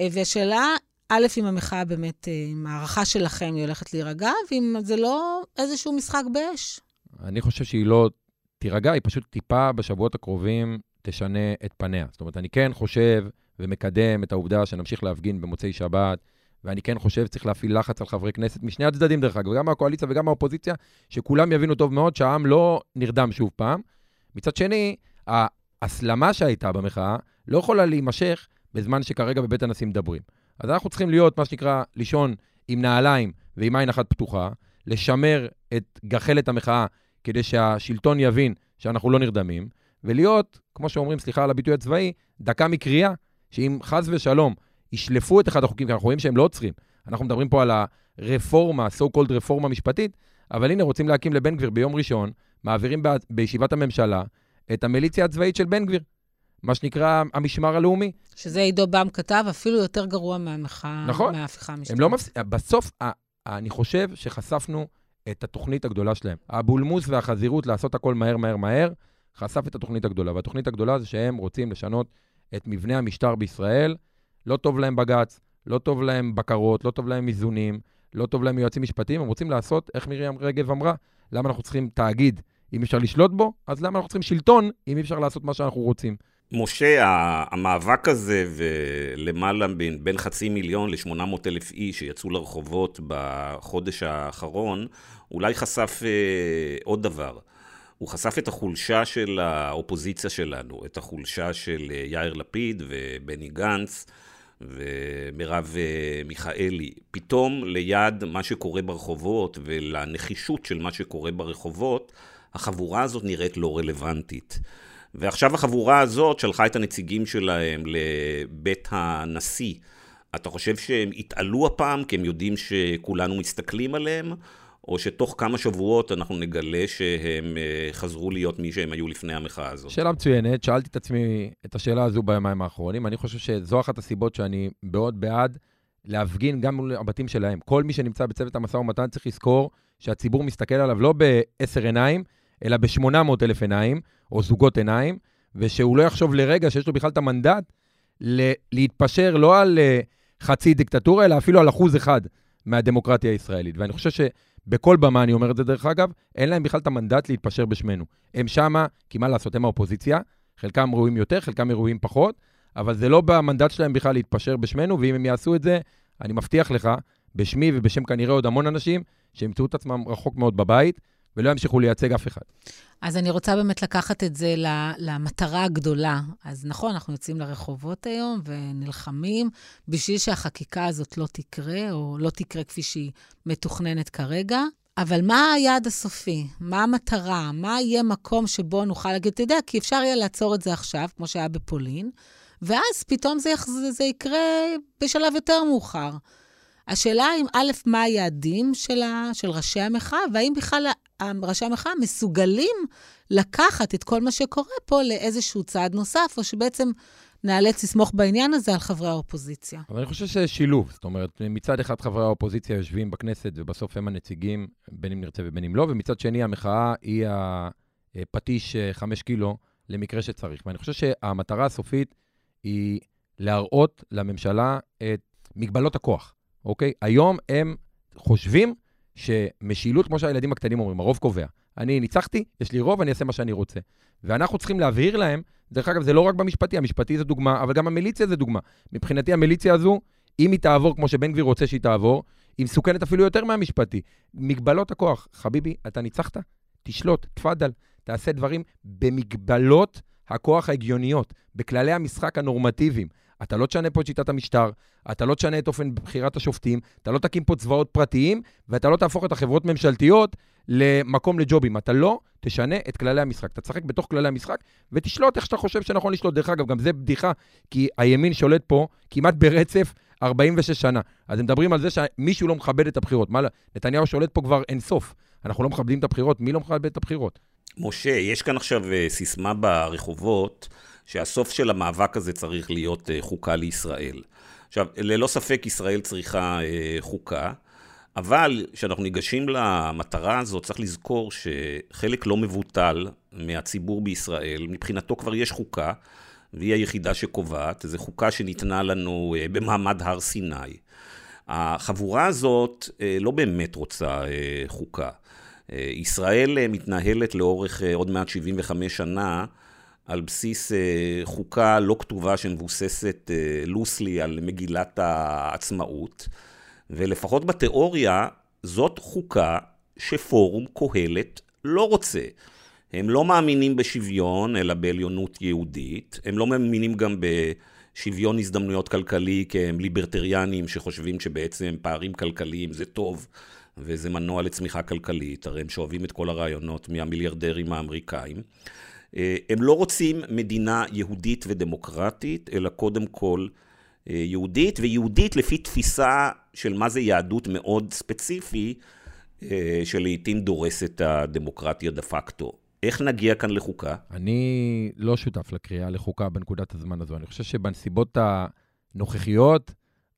אה, והשאלה, א', אם המחאה באמת, אה, עם הערכה שלכם, היא הולכת להירגע, ואם זה לא איזשהו משחק באש. אני חושב שהיא לא תירגע, היא פשוט טיפה בשבועות הקרובים תשנה את פניה. זאת אומרת, אני כן חושב ומקדם את העובדה שנמשיך להפגין במוצאי שבת, ואני כן חושב שצריך להפעיל לחץ על חברי כנסת, משני הצדדים דרך אגב, גם מהקואליציה וגם מהאופוזיציה, שכולם יבינו טוב מאוד שהעם לא נרדם שוב פעם. מצד שני, ההסלמה שהייתה במחאה לא יכולה להימשך בזמן שכרגע בבית הנשיא מדברים. אז אנחנו צריכים להיות, מה שנקרא, לישון עם נעליים ועם עין אחת פתוחה, לשמר את גחלת המחאה כדי שהשלטון יבין שאנחנו לא נרדמים, ולהיות, כמו שאומרים, סליחה על הביטוי הצבאי, דקה מקריאה, שאם חס ושלום ישלפו את אחד החוקים, כי אנחנו רואים שהם לא עוצרים. אנחנו מדברים פה על הרפורמה, so called רפורמה משפטית, אבל הנה, רוצים להקים לבן גביר ביום ראשון, מעבירים בישיבת הממשלה את המיליציה הצבאית של בן גביר, מה שנקרא המשמר הלאומי. שזה עידו בם כתב, אפילו יותר גרוע מהמחאה, נכון. מההפיכה המשפטית. הם לא מפס... בסוף, אני חושב שחשפנו את התוכנית הגדולה שלהם. הבולמוס והחזירות לעשות הכל מהר, מהר, מהר, חשף את התוכנית הגדולה. והתוכנית הגדולה זה שהם רוצים לשנות את מבנה המשטר בישראל. לא טוב להם בג"ץ, לא טוב להם בקרות, לא טוב להם איזונים, לא טוב להם יועצים משפטיים, הם רוצים לעשות, איך מרים רגב אמרה, למה אנחנו צריכים תאגיד אם אפשר לשלוט בו, אז למה אנחנו צריכים שלטון אם אי אפשר לעשות מה שאנחנו רוצים. משה, המאבק הזה ולמעלה בין, בין חצי מיליון ל-800 אלף איש שיצאו לרחובות בחודש האחרון, אולי חשף אה, עוד דבר. הוא חשף את החולשה של האופוזיציה שלנו, את החולשה של אה, יאיר לפיד ובני גנץ ומרב אה, מיכאלי. פתאום ליד מה שקורה ברחובות ולנחישות של מה שקורה ברחובות, החבורה הזאת נראית לא רלוונטית. ועכשיו החבורה הזאת שלחה את הנציגים שלהם לבית הנשיא. אתה חושב שהם יתעלו הפעם כי הם יודעים שכולנו מסתכלים עליהם? או שתוך כמה שבועות אנחנו נגלה שהם אה, חזרו להיות מי שהם היו לפני המחאה הזאת? שאלה מצוינת, שאלתי את עצמי את השאלה הזו ביומיים האחרונים. אני חושב שזו אחת הסיבות שאני מאוד בעד להפגין גם מול הבתים שלהם. כל מי שנמצא בצוות המשא ומתן צריך לזכור שהציבור מסתכל עליו לא בעשר עיניים, אלא ב-800 אלף עיניים, או זוגות עיניים, ושהוא לא יחשוב לרגע שיש לו בכלל את המנדט להתפשר לא על uh, חצי דיקטטורה, אלא אפילו על אחוז אחד מהדמוקרטיה הישראלית. ואני חושב שבכל במה, אני אומר את זה דרך אגב, אין להם בכלל את המנדט להתפשר בשמנו. הם שמה, כי מה לעשות, הם האופוזיציה, חלקם ראויים יותר, חלקם ראויים פחות, אבל זה לא במנדט שלהם בכלל להתפשר בשמנו, ואם הם יעשו את זה, אני מבטיח לך, בשמי ובשם כנראה עוד המון אנשים, שימצאו את עצמם רחוק מאוד בבית, ולא ימשיכו לייצג אף אחד. אז אני רוצה באמת לקחת את זה למטרה הגדולה. אז נכון, אנחנו יוצאים לרחובות היום ונלחמים בשביל שהחקיקה הזאת לא תקרה, או לא תקרה כפי שהיא מתוכננת כרגע. אבל מה היעד הסופי? מה המטרה? מה יהיה מקום שבו נוכל להגיד, אתה יודע, כי אפשר יהיה לעצור את זה עכשיו, כמו שהיה בפולין, ואז פתאום זה, זה, זה יקרה בשלב יותר מאוחר. השאלה אם, א', מה היעדים של, ה, של ראשי המחאה, והאם בכלל ראשי המחאה מסוגלים לקחת את כל מה שקורה פה לאיזשהו צעד נוסף, או שבעצם נאלץ לסמוך בעניין הזה על חברי האופוזיציה. אבל אני חושב שזה שילוב. זאת אומרת, מצד אחד חברי האופוזיציה יושבים בכנסת, ובסוף הם הנציגים, בין אם נרצה ובין אם לא, ומצד שני המחאה היא הפטיש אה, חמש קילו למקרה שצריך. ואני חושב שהמטרה הסופית היא להראות לממשלה את מגבלות הכוח. אוקיי? היום הם חושבים שמשילות, כמו שהילדים הקטנים אומרים, הרוב קובע. אני ניצחתי, יש לי רוב, אני אעשה מה שאני רוצה. ואנחנו צריכים להבהיר להם, דרך אגב, זה לא רק במשפטי, המשפטי זה דוגמה, אבל גם המיליציה זה דוגמה. מבחינתי המיליציה הזו, אם היא תעבור כמו שבן גביר רוצה שהיא תעבור, היא מסוכנת אפילו יותר מהמשפטי. מגבלות הכוח. חביבי, אתה ניצחת? תשלוט, תפאדל, תעשה דברים במגבלות הכוח ההגיוניות, בכללי המשחק הנורמטיביים. אתה לא תשנה פה את שיטת המשטר, אתה לא תשנה את אופן בחירת השופטים, אתה לא תקים פה צבאות פרטיים, ואתה לא תהפוך את החברות ממשלתיות למקום לג'ובים. אתה לא תשנה את כללי המשחק. אתה תשחק בתוך כללי המשחק ותשלוט איך שאתה חושב שנכון לשלוט. דרך אגב, גם זה בדיחה, כי הימין שולט פה כמעט ברצף 46 שנה. אז הם מדברים על זה שמישהו לא מכבד את הבחירות. מה, נתניהו שולט פה כבר אין סוף. אנחנו לא מכבדים את הבחירות, מי לא מכבד את הבחירות? משה, יש כאן עכשיו אה, סיסמה ברחובות. שהסוף של המאבק הזה צריך להיות אה, חוקה לישראל. עכשיו, ללא ספק ישראל צריכה אה, חוקה, אבל כשאנחנו ניגשים למטרה הזאת, צריך לזכור שחלק לא מבוטל מהציבור בישראל, מבחינתו כבר יש חוקה, והיא היחידה שקובעת, זו חוקה שניתנה לנו אה, במעמד הר סיני. החבורה הזאת לא באמת רוצה חוקה. ישראל מתנהלת לאורך עוד מעט 75 שנה על בסיס אה, חוקה לא כתובה שמבוססת לוסלי אה, על מגילת העצמאות, ולפחות בתיאוריה זאת חוקה שפורום קהלת לא רוצה. הם לא מאמינים בשוויון, אלא בעליונות יהודית. הם לא מאמינים גם בשוויון הזדמנויות כלכלי, כי הם ליברטריאנים שחושבים שבעצם פערים כלכליים זה טוב וזה מנוע לצמיחה כלכלית. הרי הם שואבים את כל הרעיונות מהמיליארדרים האמריקאים. אה, הם לא רוצים מדינה יהודית ודמוקרטית, אלא קודם כל אה, יהודית, ויהודית לפי תפיסה של מה זה יהדות מאוד ספציפי, אה, שלעיתים דורס את הדמוקרטיה דה פקטו. איך נגיע כאן לחוקה? אני לא שותף לקריאה לחוקה בנקודת הזמן הזו. אני חושב שבנסיבות הנוכחיות,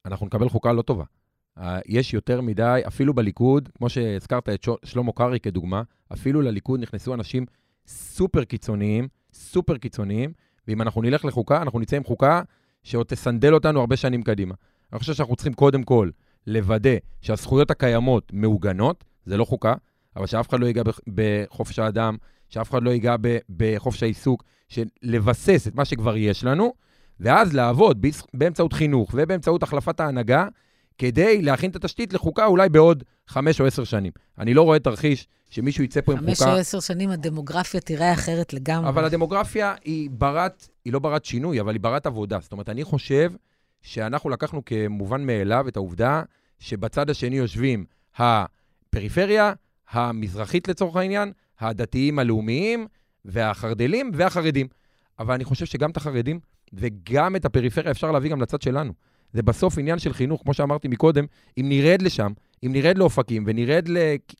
אנחנו נקבל חוקה לא טובה. יש יותר מדי, אפילו בליכוד, כמו שהזכרת את שלמה קרעי כדוגמה, אפילו לליכוד נכנסו אנשים סופר קיצוניים, סופר קיצוניים, ואם אנחנו נלך לחוקה, אנחנו נצא עם חוקה שעוד תסנדל אותנו הרבה שנים קדימה. אני חושב שאנחנו צריכים קודם כל לוודא שהזכויות הקיימות מעוגנות, זה לא חוקה, אבל שאף אחד לא ייגע בחופש האדם, שאף אחד לא ייגע בחופש העיסוק, לבסס את מה שכבר יש לנו, ואז לעבוד באמצעות חינוך ובאמצעות החלפת ההנהגה, כדי להכין את התשתית לחוקה אולי בעוד חמש או עשר שנים. אני לא רואה תרחיש שמישהו יצא פה עם חוקה... חמש או עשר שנים הדמוגרפיה תראה אחרת לגמרי. אבל הדמוגרפיה היא ברת, היא לא ברת שינוי, אבל היא ברת עבודה. זאת אומרת, אני חושב שאנחנו לקחנו כמובן מאליו את העובדה שבצד השני יושבים הפריפריה, המזרחית לצורך העניין, הדתיים הלאומיים, והחרדלים והחרדים. אבל אני חושב שגם את החרדים וגם את הפריפריה אפשר להביא גם לצד שלנו. זה בסוף עניין של חינוך, כמו שאמרתי מקודם, אם נרד לשם, אם נרד לאופקים ונרד,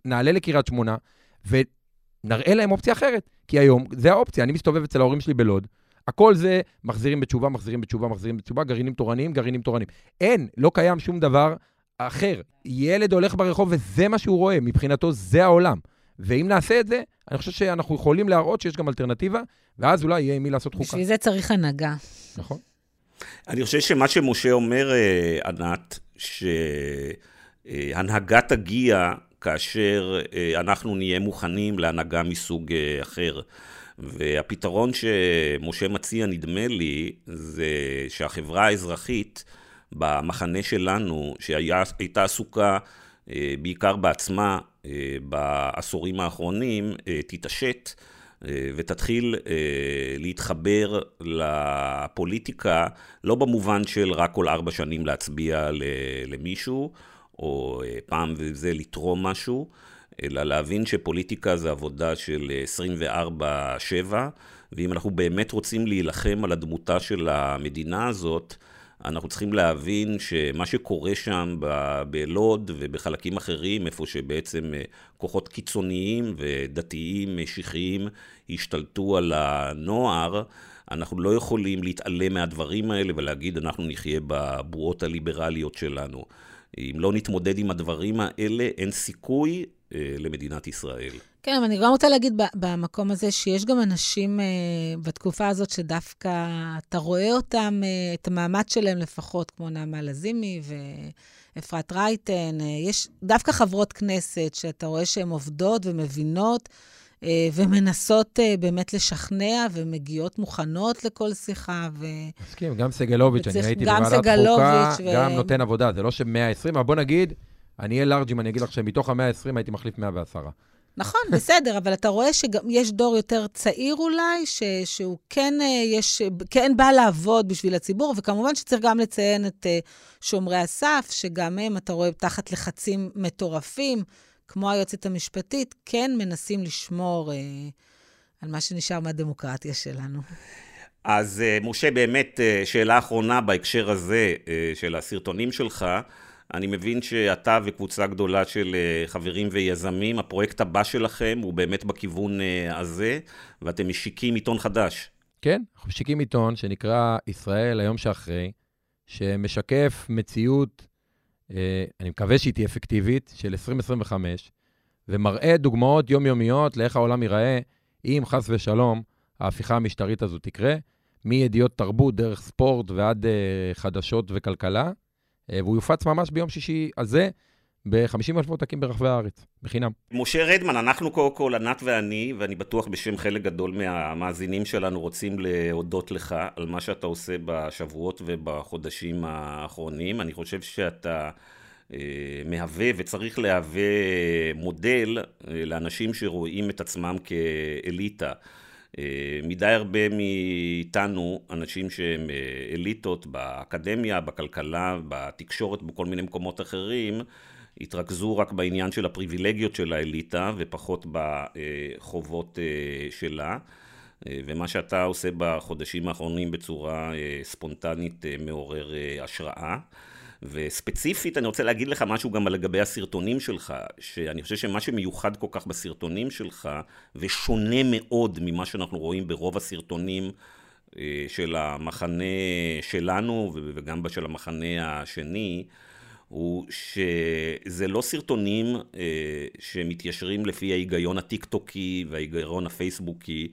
נעלה לקריית שמונה, ונראה להם אופציה אחרת. כי היום, זה האופציה, אני מסתובב אצל ההורים שלי בלוד, הכל זה מחזירים בתשובה, מחזירים בתשובה, מחזירים בתשובה, גרעינים תורניים, גרעינים תורניים. אין, לא קיים שום דבר אחר. ילד הולך ברחוב וזה מה שהוא רואה, מבחינתו זה העולם. ואם נעשה את זה, אני חושב שאנחנו יכולים להראות שיש גם אלטרנטיבה, ואז אולי יהיה עם מי לעשות חוקה. בשביל זה צריך הנהגה. נכון. אני חושב שמה שמשה אומר, אה, ענת, שהנהגה תגיע כאשר אה, אנחנו נהיה מוכנים להנהגה מסוג אה, אחר. והפתרון שמשה מציע, נדמה לי, זה שהחברה האזרחית במחנה שלנו, שהייתה עסוקה בעיקר בעצמה בעשורים האחרונים, תתעשת. אה, ותתחיל אה, להתחבר לפוליטיקה, לא במובן של רק כל ארבע שנים להצביע למישהו, או אה, פעם וזה לתרום משהו, אלא להבין שפוליטיקה זה עבודה של 24-7, ואם אנחנו באמת רוצים להילחם על הדמותה של המדינה הזאת, אנחנו צריכים להבין שמה שקורה שם בלוד ובחלקים אחרים, איפה שבעצם אה, כוחות קיצוניים ודתיים משיחיים השתלטו על הנוער, אנחנו לא יכולים להתעלם מהדברים האלה ולהגיד אנחנו נחיה בבועות הליברליות שלנו. אם לא נתמודד עם הדברים האלה, אין סיכוי למדינת ישראל. כן, אבל אני גם רוצה להגיד במקום הזה שיש גם אנשים אה, בתקופה הזאת שדווקא אתה רואה אותם, אה, את המאמץ שלהם לפחות, כמו נעמה לזימי ואפרת רייטן. אה, יש דווקא חברות כנסת שאתה רואה שהן עובדות ומבינות. אה, ומנסות אה, באמת לשכנע, ומגיעות מוכנות לכל שיחה. ו... מסכים, גם סגלוביץ', אני הייתי בוועדת חוקה, ו... גם נותן עבודה, זה לא ש-120, אבל בוא נגיד, אני אהיה לארג' אם אני אגיד לך שמתוך ה-120 הייתי מחליף 110. נכון, בסדר, אבל אתה רואה שיש דור יותר צעיר אולי, ש, שהוא כן, אה, יש, כן בא לעבוד בשביל הציבור, וכמובן שצריך גם לציין את אה, שומרי הסף, שגם הם, אתה רואה, תחת לחצים מטורפים, כמו היועצת המשפטית, כן מנסים לשמור אה, על מה שנשאר מהדמוקרטיה שלנו. אז משה, באמת, שאלה אחרונה בהקשר הזה של הסרטונים שלך. אני מבין שאתה וקבוצה גדולה של אה, חברים ויזמים, הפרויקט הבא שלכם הוא באמת בכיוון אה, הזה, ואתם משיקים עיתון חדש. כן, אנחנו משיקים עיתון שנקרא ישראל היום שאחרי, שמשקף מציאות, אה, אני מקווה שהיא תהיה אפקטיבית, של 2025, ומראה דוגמאות יומיומיות לאיך העולם ייראה, אם חס ושלום ההפיכה המשטרית הזו תקרה, מידיעות תרבות, דרך ספורט ועד חדשות וכלכלה. אה, והוא יופץ ממש ביום שישי הזה. ב-50 אלף עותקים ברחבי הארץ, בחינם. משה רדמן, אנחנו קודם כל, ענת ואני, ואני בטוח בשם חלק גדול מהמאזינים שלנו, רוצים להודות לך על מה שאתה עושה בשבועות ובחודשים האחרונים. אני חושב שאתה אה, מהווה וצריך להווה מודל אה, לאנשים שרואים את עצמם כאליטה. אה, מדי הרבה מאיתנו, אנשים שהם אה, אליטות באקדמיה, בכלכלה, בתקשורת, בכל מיני מקומות אחרים, התרכזו רק בעניין של הפריבילגיות של האליטה ופחות בחובות אה, שלה. ומה שאתה עושה בחודשים האחרונים בצורה ספונטנית מעורר השראה. וספציפית אני רוצה להגיד לך משהו גם לגבי הסרטונים שלך, שאני חושב שמה שמיוחד כל כך בסרטונים שלך, ושונה מאוד ממה שאנחנו רואים ברוב הסרטונים אה, של המחנה שלנו וגם של המחנה השני, הוא שזה לא סרטונים אה, שמתיישרים לפי ההיגיון הטיק-טוקי וההיגיון הפייסבוקי,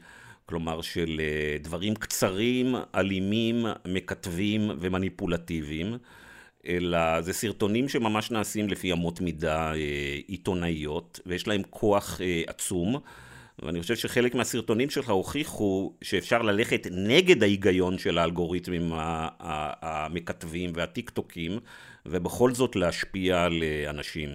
כלומר של אה, דברים קצרים, אלימים, מקטבים ומניפולטיביים. אלא זה סרטונים שממש נעשים לפי אמות מידה אה, עיתונאיות, ויש להם כוח אה, עצום. ואני חושב שחלק מהסרטונים שלך הוכיחו שאפשר ללכת נגד ההיגיון של האלגוריתמים המכתבים והטיקטוקים, ובכל זאת להשפיע על אה, אנשים.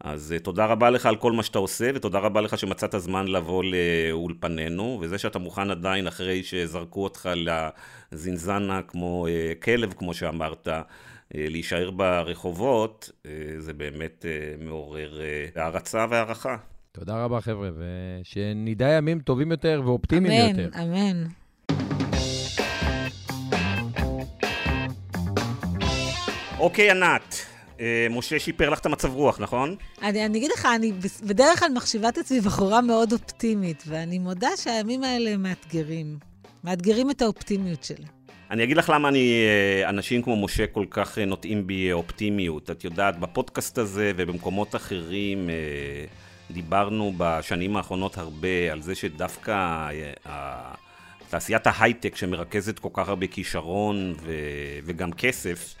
אז אה, תודה רבה לך על כל מה שאתה עושה, ותודה רבה לך שמצאת זמן לבוא לאולפנינו, וזה שאתה מוכן עדיין, אחרי שזרקו אותך לזינזנה כמו אה, כלב, כמו שאמרת, להישאר ברחובות, זה באמת מעורר הערצה והערכה. תודה רבה, חבר'ה, ושנדע ימים טובים יותר ואופטימיים אמן, יותר. אמן, אמן. אוקיי, ענת. אה, משה שיפר לך את המצב רוח, נכון? אני, אני אגיד לך, אני בדרך כלל מחשיבה את עצמי בחורה מאוד אופטימית, ואני מודה שהימים האלה מאתגרים. מאתגרים את האופטימיות שלי. אני אגיד לך למה אני, אה, אנשים כמו משה כל כך אה, נוטעים בי אופטימיות. את יודעת, בפודקאסט הזה ובמקומות אחרים, דיברנו בשנים האחרונות הרבה על זה שדווקא תעשיית ההייטק שמרכזת כל כך הרבה כישרון וגם כסף,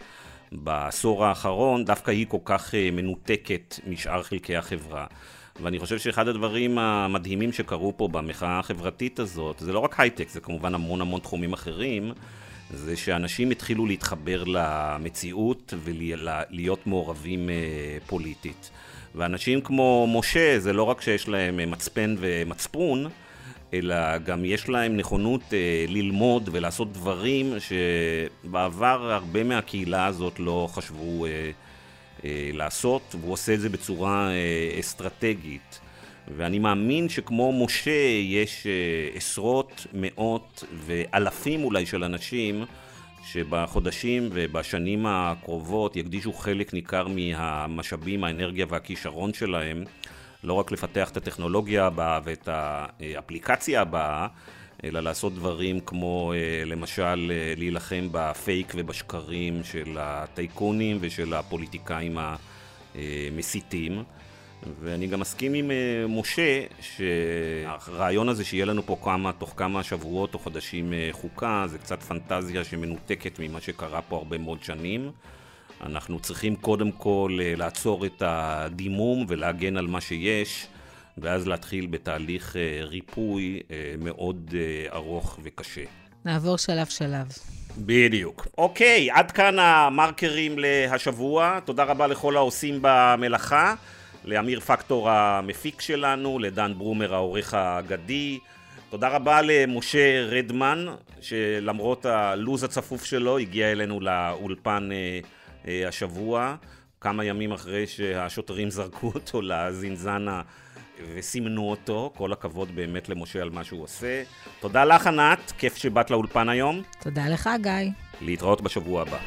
בעשור האחרון, דווקא היא כל כך אה, מנותקת משאר חלקי החברה. ואני חושב שאחד הדברים המדהימים שקרו פה במחאה החברתית הזאת, זה לא רק הייטק, זה כמובן המון המון תחומים אחרים, זה שאנשים התחילו להתחבר למציאות ולהיות מעורבים אה, פוליטית. ואנשים כמו משה, זה לא רק שיש להם אה, מצפן ומצפון, אלא גם יש להם נכונות אה, ללמוד ולעשות דברים שבעבר הרבה מהקהילה הזאת לא חשבו לעשות, והוא עושה את זה בצורה אסטרטגית. ואני מאמין שכמו משה יש אה, עשרות, מאות ואלפים אולי של אנשים שבחודשים ובשנים הקרובות יקדישו חלק ניכר מהמשאבים, האנרגיה והכישרון שלהם לא רק לפתח את הטכנולוגיה הבאה ואת האפליקציה הבאה, אלא לעשות דברים כמו אה, למשל אה, להילחם בפייק ובשקרים של הטייקונים ושל הפוליטיקאים המסיתים. ואני גם מסכים עם אה, משה שהרעיון הזה שיהיה לנו פה כמה, תוך כמה שבועות או חודשים חוקה זה קצת פנטזיה שמנותקת ממה שקרה פה הרבה מאוד שנים. אנחנו צריכים קודם כל אה, לעצור את הדימום ולהגן על מה שיש, ואז להתחיל בתהליך אה, ריפוי אה, מאוד ארוך וקשה. נעבור שלב-שלב. בדיוק. אוקיי, עד כאן המרקרים להשבוע. תודה רבה לכל העושים במלאכה. לאמיר פקטור המפיק שלנו, לדן ברומר העורך האגדי. תודה רבה למשה רדמן, שלמרות הלו"ז הצפוף שלו, הגיע אלינו לאולפן אה, השבוע, כמה ימים אחרי שהשוטרים זרקו אותו לזינזנה וסימנו אותו. כל הכבוד באמת למשה על מה שהוא עושה. תודה לך, ענת, כיף שבאת לאולפן היום. תודה לך, גיא. להתראות בשבוע הבא.